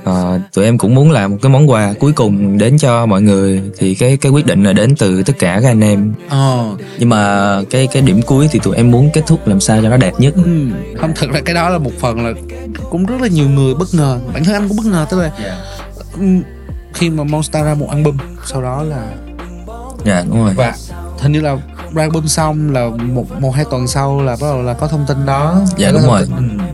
ờ, tụi em cũng muốn làm một cái món quà cuối cùng đến cho mọi người. Thì cái cái quyết định là đến từ tất cả các anh em. Ồ, nhưng mà cái cái điểm cuối thì tụi em muốn kết thúc làm sao cho nó đẹp nhất. Ừ. không thực ra cái đó là một phần là cũng rất là nhiều người bất ngờ. Bản thân anh cũng bất ngờ tức là ừ, khi mà Monster ra một album sau đó là dạ đúng rồi. Và hình như là ra album xong là một một hai tuần sau là bắt đầu là có thông tin đó. Dạ, đúng rồi. tin. Ừ.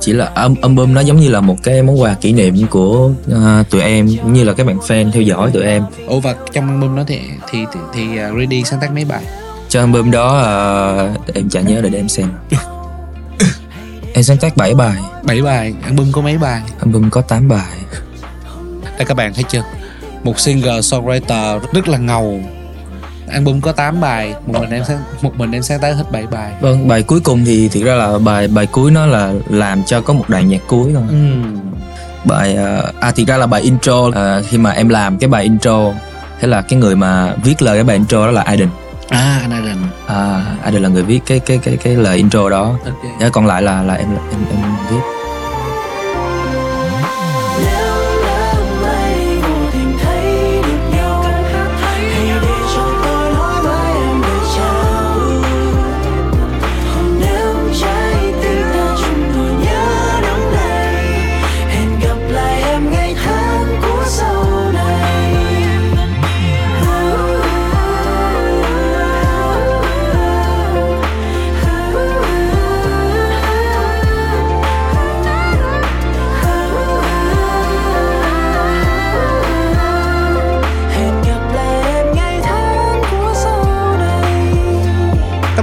chỉ là album, nó giống như là một cái món quà kỷ niệm của ờ, tụi em cũng như là các bạn fan theo dõi tụi em. Ồ và trong album đó thì thì thì, thì uh, Ready sáng tác mấy bài? Cho album đó ờ, em chả nhớ để để em xem. Em sáng tác 7 bài. 7 bài album có mấy bài? Album có 8 bài đây các bạn thấy chưa? Một singer songwriter rất là ngầu. Album có 8 bài một mình em sáng một mình em sáng tác hết 7 bài. Vâng bài cuối cùng thì thiệt ra là bài bài cuối nó là làm cho có một đoạn nhạc cuối thôi. Ừ. bài ờ, à thiệt ra là bài intro ờ, khi mà em làm cái bài intro thế là cái người mà viết lời cái bài intro đó là Aiden. À anh Aiden. À, Aiden là người viết cái cái cái cái lời intro đó. Ok. Dạ, còn lại là là em em em viết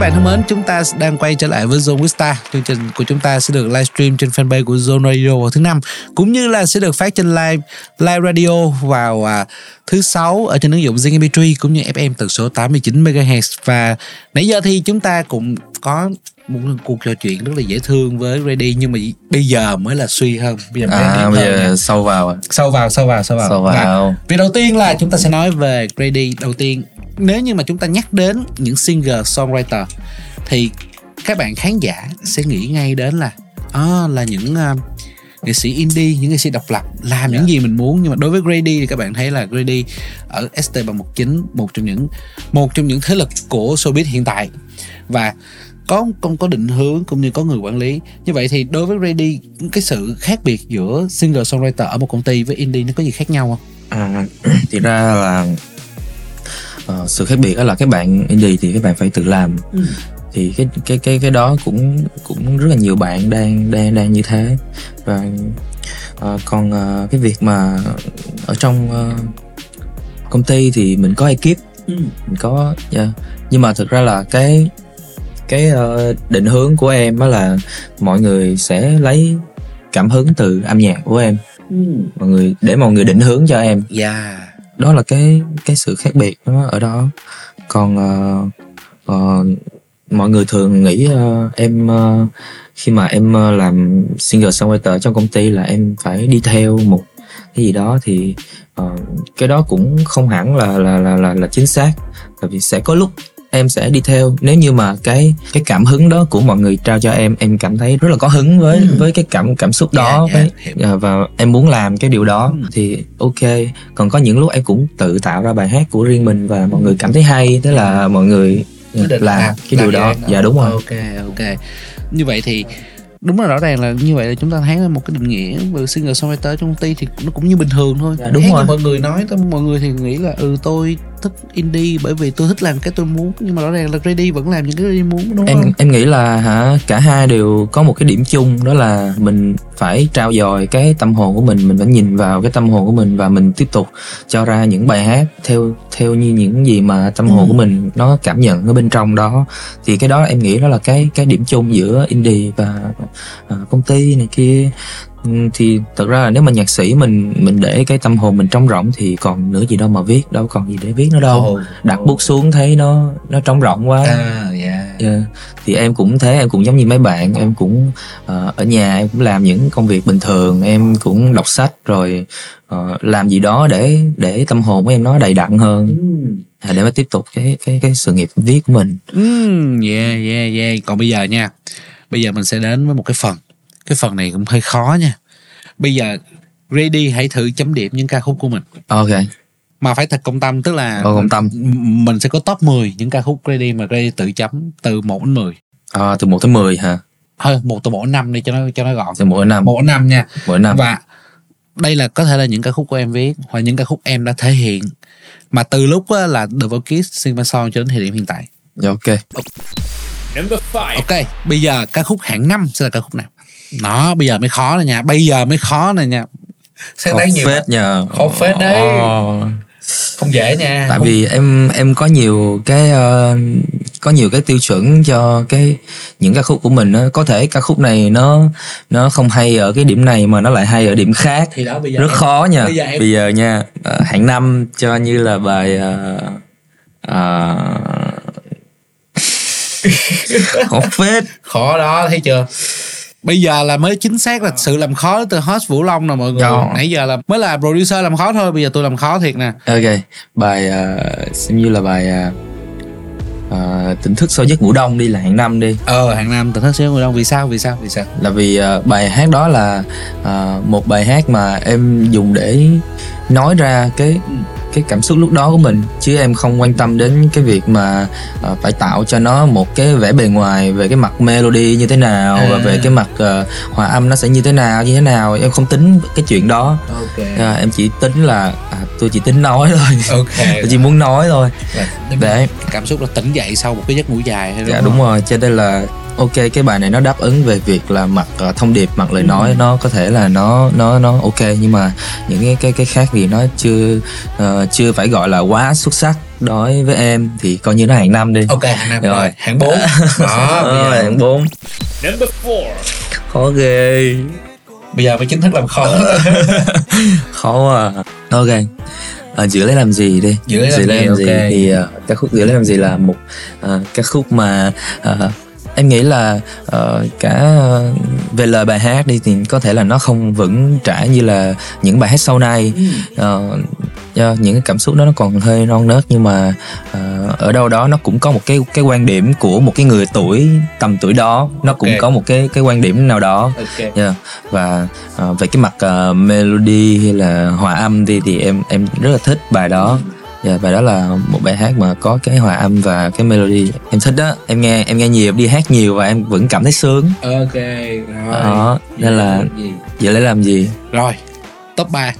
bạn thân mến, chúng ta đang quay trở lại với Zone with Star. Chương trình của chúng ta sẽ được livestream trên fanpage của Zone Radio vào thứ năm, cũng như là sẽ được phát trên live live radio vào à, thứ sáu ở trên ứng dụng Zing MP3 cũng như FM tần số 89 MHz và nãy giờ thì chúng ta cũng có một cuộc trò chuyện rất là dễ thương với Ready nhưng mà bây giờ mới là suy hơn. Bây giờ mới à bây nha. giờ sâu vào sâu vào sâu vào sâu vào. Sâu Và vào Việc đầu tiên là chúng ta sẽ nói về Grady đầu tiên nếu như mà chúng ta nhắc đến những singer songwriter thì các bạn khán giả sẽ nghĩ ngay đến là à, là những uh, nghệ sĩ indie những nghệ sĩ độc lập làm những gì mình muốn. Nhưng mà đối với Grady thì các bạn thấy là Grady ở ST319 một trong những một trong những thế lực của showbiz hiện tại. Và có không có định hướng cũng như có người quản lý. Như vậy thì đối với Ready cái sự khác biệt giữa singer songwriter ở một công ty với indie nó có gì khác nhau không? À, thì ra là ờ, sự khác biệt đó là các bạn indie thì các bạn phải tự làm. Thì cái cái cái cái đó cũng cũng rất là nhiều bạn đang đang đang như thế. Và ờ, còn ờ, cái việc mà ở trong ờ, công ty thì mình có ekip. Mình có yeah. nhưng mà thực ra là cái cái ờ, định hướng của em đó là mọi người sẽ lấy cảm hứng từ âm nhạc của em. Mọi người để mọi người định hướng cho em. Yeah đó là cái cái sự khác biệt đó ở đó. Còn uh, uh, mọi người thường nghĩ uh, em uh, khi mà em uh, làm singer songwriter trong công ty là em phải đi theo một cái gì đó thì uh, cái đó cũng không hẳn là là là là, là chính xác. Tại vì sẽ có lúc em sẽ đi theo. Nếu như mà cái cái cảm hứng đó của mọi người trao cho em em cảm thấy rất là có hứng với với cái cảm cảm xúc đó Dạ, dạ, với-. Ờ, và em muốn làm cái điều đó. Thì ok còn có những lúc em cũng tự tạo ra bài hát của riêng mình và mọi người cảm thấy hay thế là mọi người làm cái điều đó. vậy dạ đúng rồi. Ok ok. Như vậy thì đúng là rõ ràng là như vậy là chúng ta thấy là một cái định nghĩa về singer songwriter trong công ty thì nó cũng như bình thường thôi. Dạ, đúng Khác rồi. mọi người nói tới mọi người thì nghĩ là ừ tôi thích indie bởi vì tôi thích làm cái tôi muốn nhưng mà rõ ràng là ready vẫn làm những cái ready muốn đúng em không? em nghĩ là hả cả hai đều có một cái điểm chung đó là mình phải trao dồi cái tâm hồn của mình mình phải nhìn vào cái tâm hồn của mình và mình tiếp tục cho ra những bài hát theo theo như những gì mà tâm hồn của mình nó cảm nhận ở bên trong đó. Thì cái đó em nghĩ đó là cái cái điểm chung giữa indie và à, công ty này kia. Ừm, thì thật ra là nếu mà nhạc sĩ mình mình để cái tâm hồn mình trống rỗng thì còn nữa gì đâu mà viết đâu còn gì để viết nữa đâu. Ồ, đặt ồ. bút xuống thấy nó nó trống rỗng quá. À dạ. Yeah. thì em cũng thế em cũng giống như mấy bạn em cũng ờ, ở nhà em cũng làm những công việc bình thường em cũng đọc sách rồi ờ, làm gì đó để để tâm hồn của em nó đầy đặn hơn. À, để mà tiếp tục cái cái cái sự nghiệp viết của mình. Ừm, yeah yeah yeah. Còn bây giờ nha bây giờ mình sẽ đến với một cái phần. Cái phần này cũng hơi khó nha. Bây giờ ready hãy thử chấm điểm những ca khúc của mình. Ok. Mà phải thật công tâm tức là Ờ, công tâm. mình sẽ có top 10 những ca khúc ready mà ready tự chấm từ 1 đến 10 à, từ 1 tới 10 hả? Thôi một từ mỗi năm đi cho nó cho nó gọn. Từ mỗi năm. Mỗi năm nha. Mỗi năm. Và đây là có thể là những ca khúc của em viết hoặc những ca khúc em đã thể hiện. Mà từ lúc là The Vocals Sing Song cho đến thời điểm hiện tại. Dạ, ok ok bây giờ ca khúc hạng năm sẽ là ca khúc nào? Đó bây giờ mới khó nè nha. Bây giờ mới khó nè nha. Sẽ khó thấy nhiều phết nhờ. Khó phết đấy. Không dễ nha. Tại Không- vì em em có nhiều cái ờ, có nhiều cái tiêu chuẩn cho cái những ca khúc của mình á. Có thể ca khúc này nó nó không hay ở cái điểm này mà nó lại hay ở điểm khác. Thì đó bây giờ rất em- khó nha. bây giờ em- bây giờ nha ờ, hạng năm cho như là bài ờ, ờ, khó phết. Khó đó thấy chưa? Bây giờ là mới chính xác là sự làm khó từ host Vũ Long nè mọi người. Dạ. nãy giờ là mới là producer làm khó thôi bây giờ tôi làm khó thiệt nè. Ok bài ờ, xem như là bài ờ, ờ, tỉnh thức sau giấc ngủ đông đi là hạng năm đi. Ờ hàng năm tỉnh thức xíu người đông. Vì sao vì sao vì sao? Là vì ờ, bài hát đó là ờ, một bài hát mà em dùng để nói ra cái cái cảm xúc lúc đó của mình. Chứ em không quan tâm đến cái việc mà ờ, phải tạo cho nó một cái vẻ bề ngoài về cái mặt melody như thế nào À. và về cái mặt ờ, hòa âm nó sẽ như thế nào như thế nào. Em không tính cái chuyện đó. Ok. À, em chỉ tính là à, tôi chỉ tính nói thôi. Ok. Tôi chỉ muốn nói thôi. Để cảm xúc là tỉnh dậy sau một cái giấc ngủ dài hay dạ đúng rồi. Cho nên là ok cái bài này nó đáp ứng về việc là mặt ờ, thông điệp mặt lời nói. Nó có thể là nó nó nó ok nhưng mà những cái cái cái khác thì nó chưa ờ, chưa phải gọi là quá xuất sắc. Đối với em thì coi như nó hạng năm đi. Ok hàng năm Rồi. rồi hạng bốn. Đó giờ, hạng bốn. Khó ghê. Bây giờ mới chính thức làm khó. Khó à. Ok. Ờ, giữ lấy làm gì đi? Giữ lấy làm gì, ok. thì ờ, ca khúc giữ lấy làm gì là một ờ, ca khúc mà ờ, em nghĩ là ờ, cả ờ, về lời bài hát đi thì có thể là nó không vững trải như là những bài hát sau này. Do những cái cảm xúc đó nó còn hơi non nớt nhưng mà ờ, ở đâu đó nó cũng có một cái cái quan điểm của một cái người tuổi tầm tuổi đó. Nó cũng Ok. có một cái cái quan điểm nào đó. Ok. Yeah. và ờ, về cái mặt ờ, melody hay là hòa âm đi thì em em rất là thích bài đó Dạ bài đó là một bài hát mà có cái hòa âm và cái melody. Em thích đó. Em nghe em nghe nhiều đi hát nhiều và em vẫn cảm thấy sướng. Ok rồi. Đó nên là gì? giờ lấy làm gì? Rồi top 3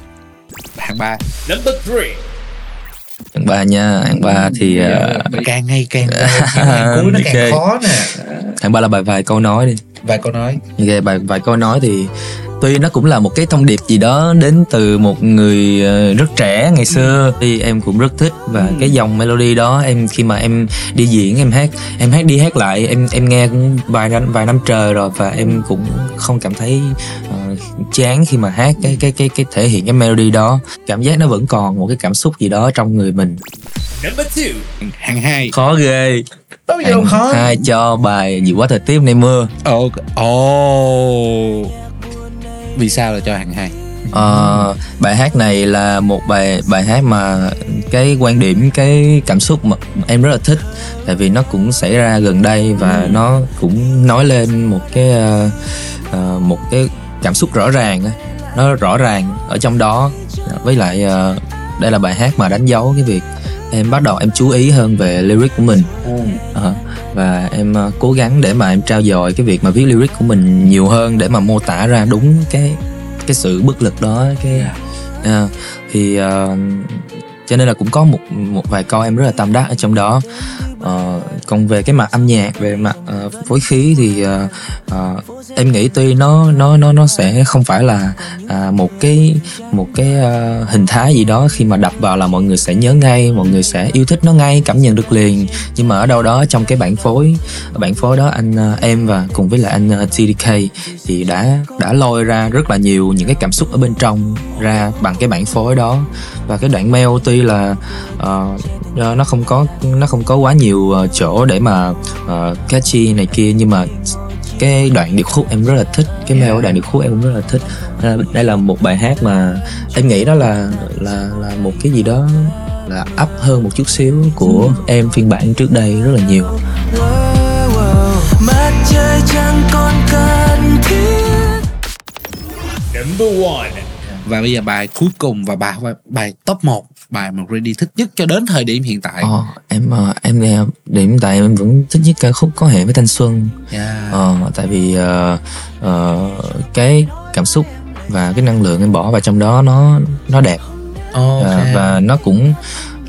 hạng ba. Hạng ba nha. Hạng ba thì ờ, càng ngày càng càng cuối nó càng Ok. khó nè. Hạng ba là bài vài câu nói đi. Vài câu nói. Ok, bài vài câu nói thì tuy nó cũng là một cái thông điệp gì đó đến từ một người ờ, rất trẻ ngày xưa. Thì em cũng rất thích và cái dòng melody đó em khi mà em đi diễn em hát em hát đi hát lại em em nghe cũng vài năm vài năm trời rồi và em cũng không cảm thấy ờ, chán khi mà hát cái cái cái cái thể hiện cái melody đó. Cảm giác nó vẫn còn một cái cảm xúc gì đó trong người mình. Hạng hai. Khó ghê. Đâu gì khó. hai cho bài dự báo thời tiết nay mưa. Ồ ồ vì sao là cho hạng hai? Ờ, bài hát này là một bài bài hát mà cái quan điểm cái cảm xúc mà em rất là thích. Tại vì nó cũng xảy ra gần đây và nó cũng nói lên một cái ờ, một cái cảm xúc rõ ràng nó rõ ràng ở trong đó. Với lại ờ, đây là bài hát mà đánh dấu cái việc em bắt đầu em chú ý hơn về lyric của mình. Ờ, và em ờ, cố gắng để mà em trao dồi cái việc mà viết lyric của mình nhiều hơn để mà mô tả ra đúng cái cái sự bất lực đó cái à, thì ờ, cho nên là cũng có một một vài câu em rất là tâm đắc ở trong đó uh, còn về cái mặt âm nhạc về mặt uh, phối khí thì uh, uh, em nghĩ tuy nó nó nó nó sẽ không phải là uh, một cái một cái uh, hình thái gì đó khi mà đập vào là mọi người sẽ nhớ ngay mọi người sẽ yêu thích nó ngay cảm nhận được liền. Nhưng mà ở đâu đó trong cái bản phối bản phối đó anh uh, em và cùng với lại anh uh, TDK thì đã đã lôi ra rất là nhiều những cái cảm xúc ở bên trong ra bằng cái bản phối đó. Và cái đoạn mail tuy là uh, ờ, nó không có nó không có quá nhiều ờ, chỗ để mà uh, catchy này kia nhưng mà cái đoạn điệp khúc em rất là thích. Cái mail của đoạn điệp khúc em cũng rất là thích. Đây là một bài hát mà em nghĩ đó là là là một cái gì đó là up hơn một chút xíu của em phiên bản trước đây rất là nhiều. Wow, wow. Mặt trời chẳng còn cần thiết. Và bây giờ bài cuối cùng và bài bài top 1 bài mà Ready thích nhất cho đến thời điểm hiện tại. Ờ, em ờ, em nghe điểm tại em vẫn thích nhất ca khúc có hệ với thanh xuân. Yeah. Ờ, tại vì ờ, ờ, cái cảm xúc và cái năng lượng em bỏ vào trong đó nó nó đẹp. Ok. Ờ, và nó cũng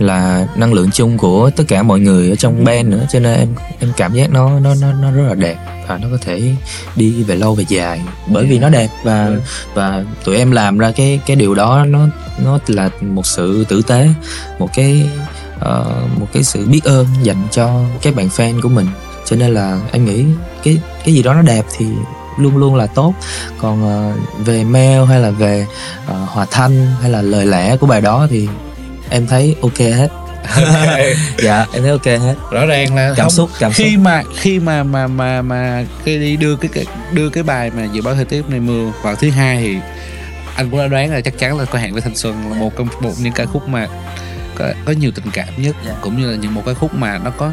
là năng lượng chung của tất cả mọi người ở trong band nữa. Cho nên em em cảm giác nó nó nó nó rất là đẹp và nó có thể đi về lâu về dài bởi vì nó đẹp. Và và tụi em làm ra cái cái điều đó nó nó là một sự tử tế một cái ờ, một cái sự biết ơn dành cho các bạn fan của mình. Cho nên là em nghĩ cái cái gì đó nó đẹp thì luôn luôn là tốt. Còn ờ, về mail hay là về ờ, hòa thanh hay là lời lẽ của bài đó thì em thấy ok hết. Dạ em thấy ok hết. Rõ ràng là cảm không- xúc cảm xúc. khi mà khi mà mà mà mà cái đi đưa cái, cái đưa cái bài mà dự báo thời tiết này mưa vào thứ hai thì anh cũng đã đoán là chắc chắn là có hẹn với thanh xuân là một trong một những ca khúc mà có, có nhiều tình cảm nhất Dạ. cũng như là những một cái khúc mà nó có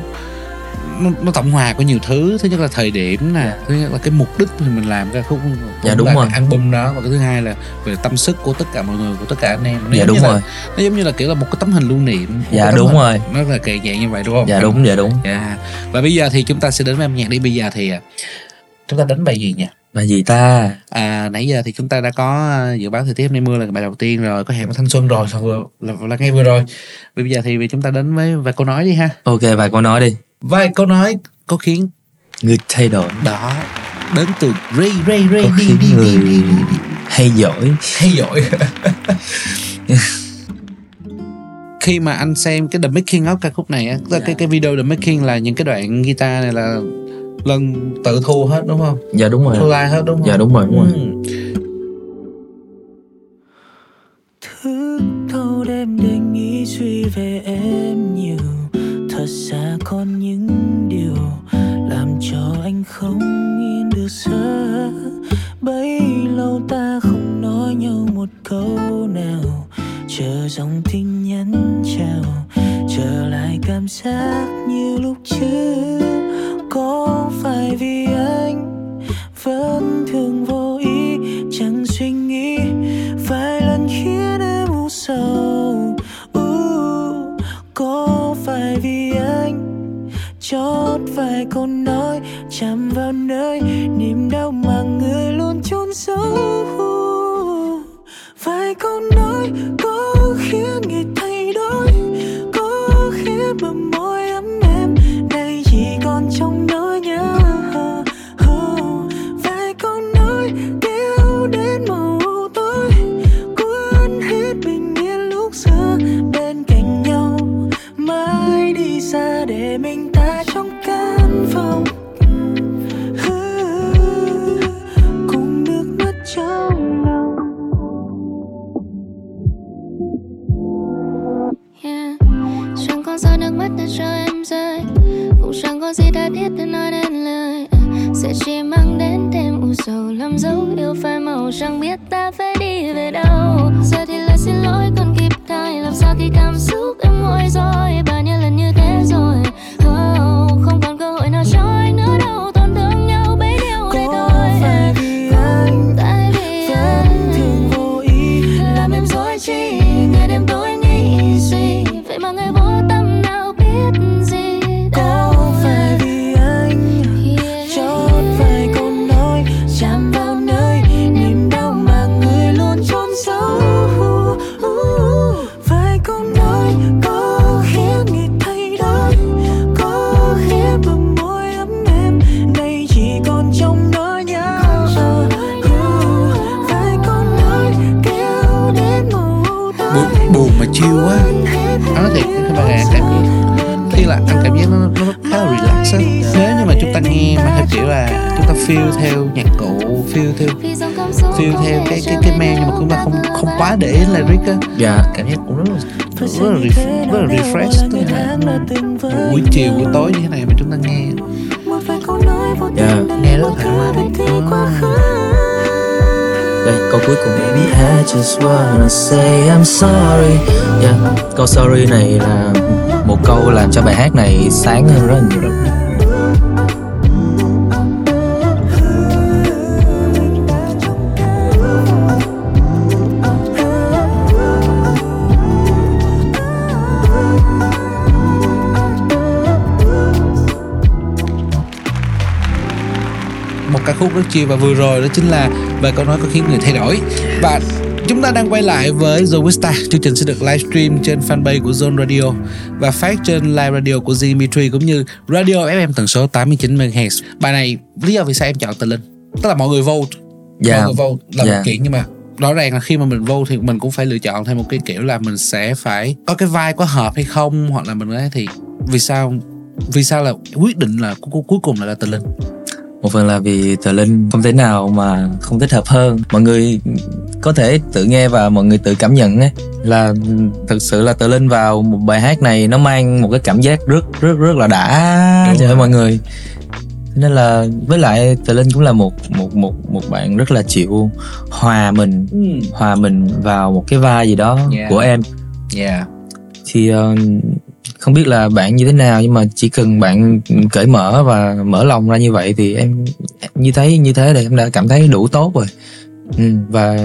nó, nó tổng hòa của nhiều thứ thứ nhất là thời điểm nè thứ nhất là cái mục đích thì mình làm ca khúc Dạ, đúng là rồi. cái album đó và cái thứ hai là về tâm sức của tất cả mọi người của tất cả anh em Nó dạ đúng như là- rồi nó giống như là kiểu là một cái tấm hình lưu niệm Dạ, cái đúng hình- rồi. nó là kỳ dạng như vậy đúng không dạ đúng dạ đúng Dạ. Và bây giờ thì chúng ta sẽ đến với âm nhạc đi. Bây giờ thì à, chúng ta đến bài gì nhỉ? là gì ta À, nãy giờ thì chúng ta đã có à, dự báo thời tiết hôm nay mưa là bài đầu tiên rồi, có hẹn với thanh xuân rồi, vừa là, là ngay vừa rồi. Bây giờ thì chúng ta đến với vài câu nói đi ha. ok vài câu nói đi Vài câu nói có khiến người thay đổi đó đến từ Ray Ray Ray có đi khiến đi đi người đi đi hay giỏi hay giỏi. khi mà anh xem cái The Making of ca khúc này á, cái cái cái video The Making là những cái đoạn guitar này là lần tự thu hết đúng không? dạ đúng Thu rồi lại hết đúng không? dạ đúng rồi đúng rồi Ừ. thức thâu đêm để nghĩ suy về em thật ra còn những điều làm cho anh không yên được giấc bấy lâu ta không nói nhau một câu nào. Chờ dòng tin nhắn chào, trở lại cảm giác như lúc trước. Có phải vì anh vẫn thường vô ý, chẳng suy nghĩ, vài lần khiến em u sầu? chót vài câu nói, chạm vào nơi niềm đau mà người luôn chôn giấu vài câu nói câu cuối cùng. Baby I just wanna say I'm sorry. Yeah. Câu sorry này là một câu làm cho bài hát này sáng hơn rất là nhiều khúc rất chill và vừa rồi đó chính là về câu nói có khiến người thay đổi. Và chúng ta đang quay lại với The Wista chương trình sẽ được livestream trên fanpage của Zone Radio và phát trên live radio của Dimitri cũng như radio FM tần số 89 MHz bài này lý do vì sao em chọn Tà Linh? Tức là mọi người vote. Dạ. mọi người vote là Dạ. một kiện nhưng mà rõ ràng là khi mà mình vote thì mình cũng phải lựa chọn theo một cái kiểu là mình sẽ phải có cái vai có hợp hay không hoặc là mình nói thì vì sao vì sao là quyết định là cuối, cuối cùng là, là Tà Linh Một phần là vì Tờ Linh không thể nào mà không thích hợp hơn Mọi người có thể tự nghe và mọi người tự cảm nhận ấy Là thực sự là Tờ Linh vào một bài hát này Nó mang một cái cảm giác rất rất rất là đã Đúng cho rồi. mọi người nên là với lại Tờ Linh cũng là một một một một bạn rất là chịu hòa mình hòa mình vào một cái vai gì đó Yeah. của em Yeah. thì ờ, không biết là bạn như thế nào, nhưng mà chỉ cần bạn cởi mở và mở lòng ra như vậy thì em, như thấy, như thế thì em đã cảm thấy đủ tốt rồi ừ, và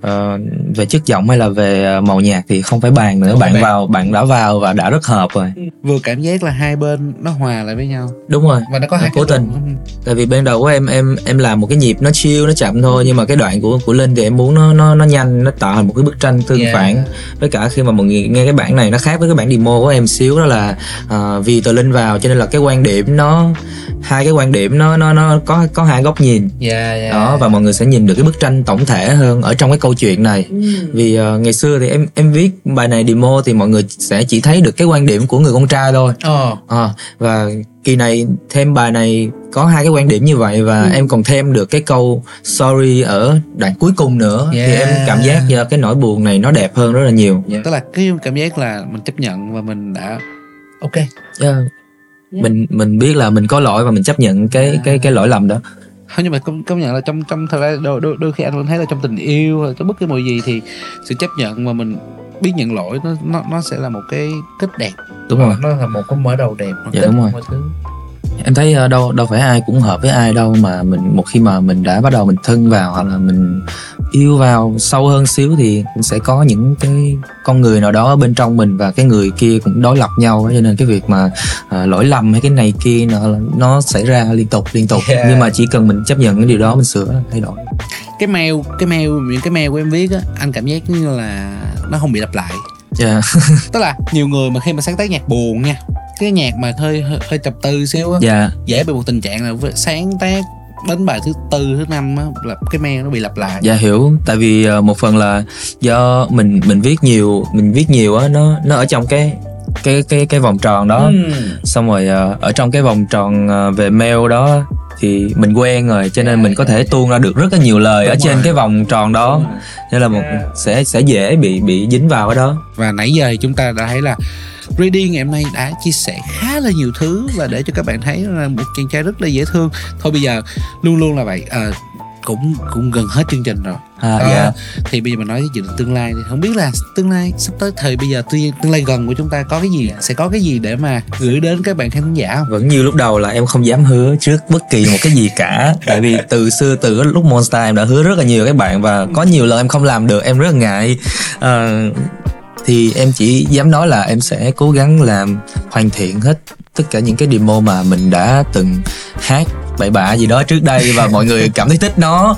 ờ, về chất giọng hay là về ờ, màu nhạc thì không phải bàn nữa. Không bạn bàn. vào bạn đã vào và đã rất hợp rồi. Vừa cảm giác là hai bên nó hòa lại với nhau. Đúng rồi. Và nó có hai cố tình. đoạn- tại vì ban đầu của em em em làm một cái nhịp nó chill nó chậm thôi nhưng mà cái đoạn của của linh thì em muốn nó nó nó nhanh nó tạo thành một cái bức tranh tương Yeah. phản. Với cả khi mà mọi người nghe cái bản này nó khác với cái bản demo của em xíu đó là à, vì tờ linh vào cho nên là cái quan điểm nó hai cái quan điểm nó nó nó có có hai góc nhìn Yeah, yeah. đó và mọi người sẽ nhìn được cái bức tranh tổng thể hơn ở trong cái câu chuyện này vì ờ, ngày xưa thì em em viết bài này demo thì mọi người sẽ chỉ thấy được cái quan điểm của người con trai thôi Ờ, À, và kỳ này thêm bài này có hai cái quan điểm như vậy và Ừ. em còn thêm được cái câu sorry ở đoạn cuối cùng nữa thì Yeah. em cảm giác giờ cái nỗi buồn này nó đẹp hơn rất là nhiều. yeah. tức là cái cảm giác là mình chấp nhận và mình đã ok Yeah. Mình mình biết là mình có lỗi và mình chấp nhận cái cái cái lỗi lầm đó. không nhưng mà công, công nhận là trong trong thời gian đôi, đôi, đôi khi anh vẫn thấy là trong tình yêu hay trong bất cứ một gì thì sự chấp nhận và mình biết nhận lỗi nó nó nó sẽ là một cái kết đẹp Đúng rồi. nó là một cái mở đầu đẹp nó Dạ, đúng rồi. mọi thứ em thấy ờ, đâu đâu phải ai cũng hợp với ai đâu mà mình một khi mà mình đã bắt đầu mình thân vào hoặc là mình yêu vào sâu hơn xíu thì cũng sẽ có những cái con người nào đó ở bên trong mình và cái người kia cũng đối lập nhau cho nên cái việc mà à, lỗi lầm hay cái này kia nó nó xảy ra liên tục liên tục Yeah. nhưng mà chỉ cần mình chấp nhận cái điều đó mình sửa thay đổi cái mail cái mail những cái mail của em viết á anh cảm giác như là nó không bị lặp lại yeah. tức là nhiều người mà khi mà sáng tác nhạc buồn nha cái nhạc mà hơi hơi, trầm tư xíu á. Dạ. Dễ bị một tình trạng là với- sáng tác đến bài thứ tư thứ năm á là cái mail nó bị lặp lại. Dạ hiểu. Tại vì ờ, một phần là do mình mình viết nhiều mình viết nhiều á nó nó ở trong cái cái cái cái vòng tròn đó. Ừm. xong rồi ờ, ở trong cái vòng tròn ờ, về mail đó thì mình quen rồi cho nên mình có thể tuôn ra được rất là nhiều lời ở Đúng trên rồi. cái vòng tròn đó. Nên là một sẽ sẽ dễ bị bị dính vào ở đó. Và nãy giờ thì chúng ta đã thấy là Reading ngày hôm nay đã chia sẻ khá là nhiều thứ và để cho các bạn thấy là một chàng trai rất là dễ thương. Thôi bây giờ luôn luôn là vậy. Ờ, cũng cũng gần hết chương trình rồi. À, Ờ, dạ. thì bây giờ mình nói về định tương lai thì không biết là tương lai sắp tới thời bây giờ tương, tương lai gần của chúng ta có cái gì sẽ có cái gì để mà gửi đến các bạn khán giả không? Vẫn như lúc đầu là em không dám hứa trước bất kỳ một cái gì cả. Tại vì từ xưa từ lúc Monster em đã hứa rất là nhiều các bạn và có nhiều lần em không làm được em rất là ngại. Ờ, thì em chỉ dám nói là em sẽ cố gắng làm hoàn thiện hết tất cả những cái demo mà mình đã từng hát bậy bạ gì đó trước đây và mọi người cảm thấy thích nó.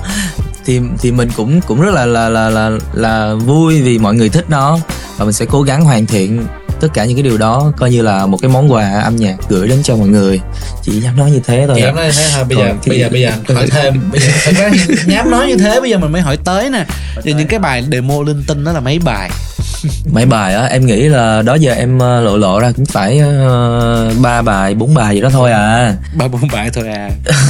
Thì thì mình cũng cũng rất là là là là là vui vì mọi người thích nó và mình sẽ cố gắng hoàn thiện tất cả những cái điều đó coi như là một cái món quà âm nhạc gửi đến cho mọi người. Chỉ dám nói như thế thôi Dám nói như thế thôi bây Còn giờ cái bây giờ bây giờ hỏi thêm. Bây giờ thật ra dám nói như thế bây giờ mình mới hỏi tới nè. Thì những cái bài demo linh tinh đó là mấy bài mấy bài á em nghĩ là đó giờ em ờ, lộ lộ ra cũng phải ba bài bốn bài gì đó thôi à. Ba bốn bài thôi à.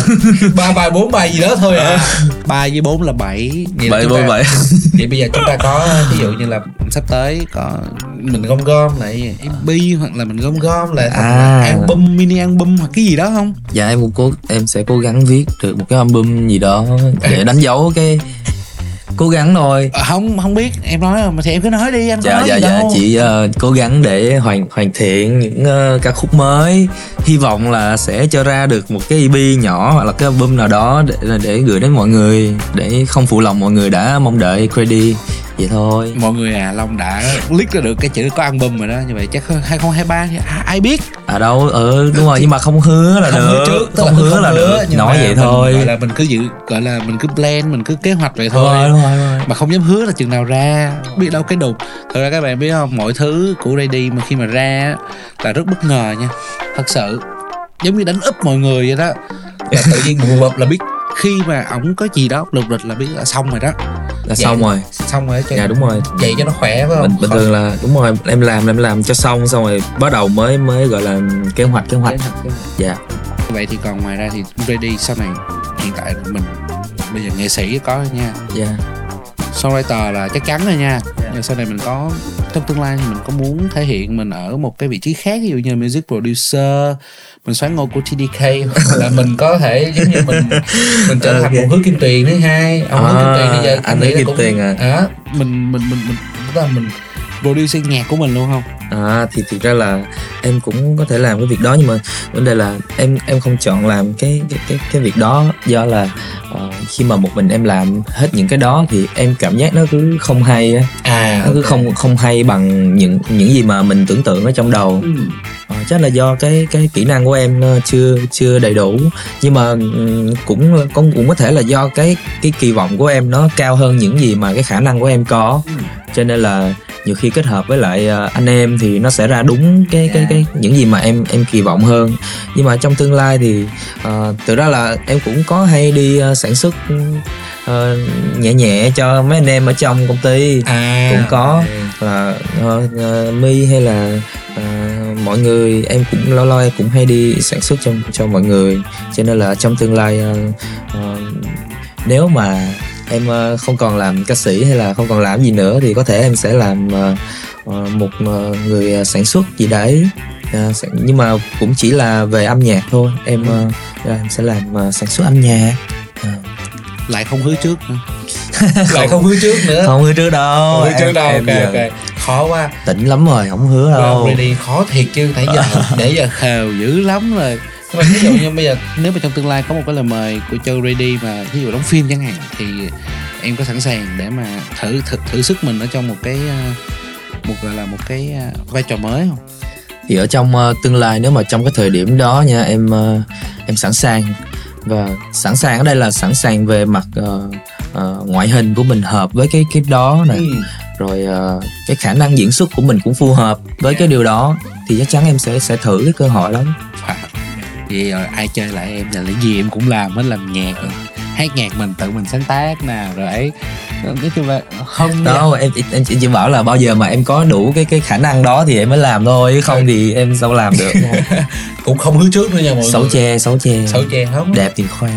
Ba bài bốn bài gì đó thôi à. Ba với bốn là bảy. Bảy bốn bảy. Vậy bây giờ chúng ta có ví dụ như là sắp tới có mình gom gom lại EP hoặc là mình gom gom lại À. album mini album hoặc cái gì đó không? Dạ em cũng cố em sẽ cố gắng viết được một cái album gì đó để đánh dấu cái cố gắng thôi. Ờ, không không biết. Em nói mà thì em cứ nói đi anh dạ nói dạ dạ. đâu. Chị ờ, cố gắng để hoàn hoàn thiện những ờ, ca khúc mới. Hy vọng là sẽ cho ra được một cái EP nhỏ hoặc là cái album nào đó để để gửi đến mọi người để không phụ lòng mọi người đã mong đợi credit vậy thôi. Mọi người à long đã list ra được cái chữ có album rồi đó. Như vậy chắc 2023 thì ai- biết? À đâu ừ đúng rồi nhưng mà không hứa là không được. hứa trước không hứa là được. nhưng nói vậy thôi. gọi là mình cứ dự gọi là mình cứ plan mình cứ kế hoạch vậy thôi rồi, đúng rồi, đúng rồi. mà không dám hứa là chừng nào ra biết đâu cái đục. Thật ra các bạn biết không mọi thứ của Ready mà khi mà ra là rất bất ngờ nha. Thật sự giống như đánh úp mọi người vậy đó. Là tự nhiên bập là biết khi mà ổng có gì đó lục lịch là biết là xong rồi đó là xong rồi. xong rồi cho dạ đúng rồi. Vậy cho nó khỏe phải không? Bình, bình thường là đúng rồi em làm em làm cho xong xong rồi bắt đầu mới mới gọi là kế hoạch kế hoạch. Dạ. Vậy thì còn ngoài ra thì Ready sau này hiện tại mình bây giờ nghệ sĩ có nha. Dạ. Songwriter là chắc chắn rồi nha nhưng sau này mình có trong tương lai thì mình có muốn thể hiện mình ở một cái vị trí khác ví dụ như là music producer mình xoán ngôi của TDK hoặc là mình có thể giống như mình mình trở thành Ok. một hứa kim tuyền thứ hai ông hứa kim tuyền bây giờ À, anh là Kim Tuyền à. đó, mình mình mình mình tức là mình producer nhạc của mình luôn không? À thì thực ra là em cũng có thể làm cái việc đó nhưng mà vấn đề là em em không chọn làm cái cái cái, cái việc đó do là ờ, khi mà một mình em làm hết những cái đó thì em cảm giác nó cứ không hay á. À nó cứ không không hay bằng những những gì mà mình tưởng tượng ở trong đầu. Ờ, chắc là do cái cái kỹ năng của em ờ, chưa chưa đầy đủ. Nhưng mà ừm, cũng cũng cũng có thể là do cái cái kỳ vọng của em nó cao hơn những gì mà cái khả năng của em có. Cho nên là nhiều khi kết hợp với lại ờ, anh em thì nó sẽ ra đúng cái cái cái những gì mà em em kỳ vọng hơn. Nhưng mà trong tương lai thì uh, thực ra là em cũng có hay đi ờ, sản xuất ờ, nhẹ nhẹ cho mấy anh em ở trong công ty. À cũng có là ờ, ờ, mi hay là ờ, mọi người em cũng lâu lâu em cũng hay đi sản xuất cho cho mọi người. Cho nên là trong tương lai ờ, ờ, nếu mà em ờ, không còn làm ca sĩ hay là không còn làm gì nữa thì có thể em sẽ làm ờ, ờ, một người sản xuất gì đấy. Nhưng mà cũng chỉ là về âm nhạc thôi. Em em sẽ làm sản xuất âm nhạc. Lại không hứa trước nữa lại không hứa trước nữa. Không hứa trước đâu. Không hứa trước Em- đâu. em ok giờ ok. khó quá. Tỉnh lắm rồi không hứa đâu. Ready khó thiệt chứ nãy giờ nãy giờ khều dữ lắm rồi nhưng mà ví dụ như bây giờ nếu mà trong tương lai có một cái lời mời của Châu Ready mà ví dụ đóng phim chẳng hạn thì em có sẵn sàng để mà thử thử, thử sức mình ở trong một cái ờ, một gọi là một cái ờ, vai trò mới không? thì ở trong uh, tương lai nếu mà trong cái thời điểm đó nha em uh, em sẵn sàng và sẵn sàng ở đây là sẵn sàng về mặt uh, uh, ngoại hình của mình hợp với cái cái đó nè Ừ. rồi uh, cái khả năng diễn xuất của mình cũng phù hợp với cái điều đó thì chắc chắn em sẽ sẽ thử cái cơ hội đó Vậy rồi ai chơi lại em là cái gì em cũng làm hết làm nhạc hát nhạc mình tự mình sáng tác nè rồi ấy. Nói chung là không đó em, em em chỉ bảo là bao giờ mà em có đủ cái cái khả năng đó thì em mới làm thôi chứ không thì em sao làm được. Cũng không hứa trước nữa nha mọi xấu người. che xấu che xấu che không? Đẹp thì khoe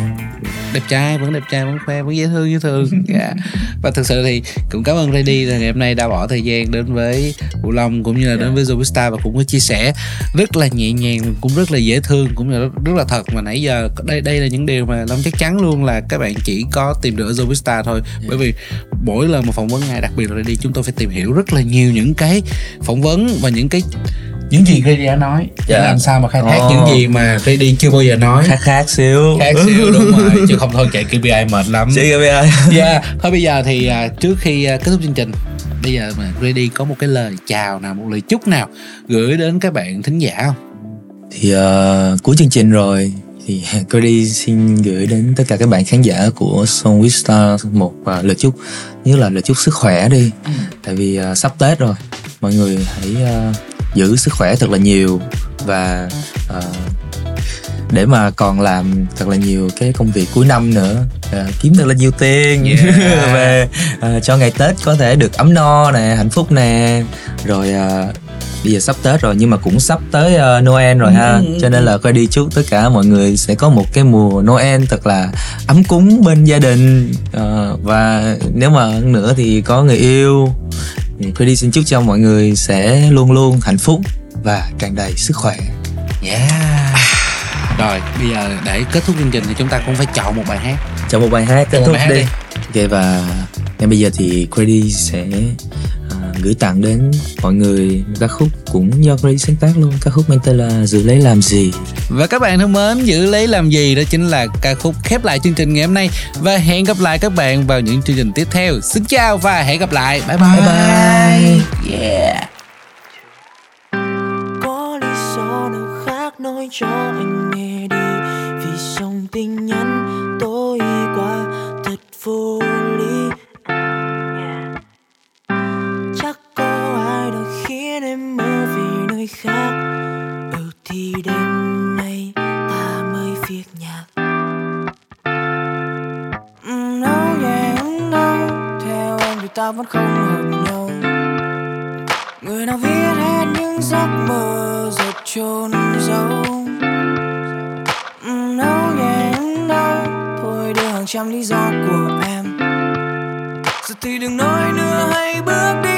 đẹp trai vẫn đẹp trai vẫn khoe vẫn dễ thương dễ thương dạ. và thực sự thì cũng cảm ơn Reddy là ngày hôm nay đã bỏ thời gian đến với Vũ Long cũng như là đến với Zombie và cũng có chia sẻ rất là nhẹ nhàng cũng rất là dễ thương cũng như là rất, là thật. Mà nãy giờ đây đây là những điều mà Long chắc chắn luôn là các bạn chỉ có tìm được ở Zombie thôi. Bởi vì mỗi lần mà phỏng vấn ai đặc biệt là Reddy chúng tôi phải tìm hiểu rất là nhiều những cái phỏng vấn và những cái những gì Reddy đã nói Dạ. làm sao mà khai thác Ồ. những gì mà Reddy chưa bao giờ nói? Khác khác xíu. Khác xíu đúng rồi. Chứ không thôi chạy KPI mệt lắm. Chị KPI dạ. Thôi bây giờ thì à, trước khi à, kết thúc chương trình bây giờ mà Reddy có một cái lời chào nào một lời chúc nào gửi đến các bạn thính giả không? Thì uh, cuối chương trình rồi thì Cody xin gửi đến tất cả các bạn khán giả của Song with Stars một uh, lời chúc như là lời chúc sức khỏe đi. Tại vì uh, sắp Tết rồi mọi người hãy uh, giữ sức khỏe thật là nhiều và uh, để mà còn làm thật là nhiều cái công việc cuối năm nữa uh, kiếm thật là nhiều tiền. Yeah. về uh, cho ngày Tết có thể được ấm no nè hạnh phúc nè. Rồi uh, bây giờ sắp Tết rồi nhưng mà cũng sắp tới uh, Noel rồi ha. Ừ, ừ, cho nên là coi đi chúc tất cả mọi người sẽ có một cái mùa Noel thật là ấm cúng bên gia đình. Ờ, và nếu mà nữa thì có người yêu coi đi xin chúc cho mọi người sẽ luôn luôn hạnh phúc và tràn đầy sức khỏe. Yeah. Rồi bây giờ để kết thúc chương trình thì chúng ta cũng phải chọn một bài hát. Cho một bài hát kết Chọn thúc bài hát đi. đi. ok và ngay bây giờ thì Grady sẽ à, gửi tặng đến mọi người một ca khúc cũng do Grady sáng tác luôn. Ca khúc mang tên là giữ lấy làm gì. Và các bạn thân mến giữ lấy làm gì đó chính là ca khúc khép lại chương trình ngày hôm nay. Và hẹn gặp lại các bạn vào những chương trình tiếp theo. Xin chào và hẹn gặp lại. Bye. Bye, bye. Yeah. Có lý do nào khác nói cho anh nghe đi. Vì dòng tin nhắn tối qua thật vô ta vẫn không hợp nhau. Người nào viết hết những giấc mơ rồi chôn giấu đâu No, đâu Thôi đưa hàng trăm lý do của em. Giờ thì đừng nói nữa hãy bước đi.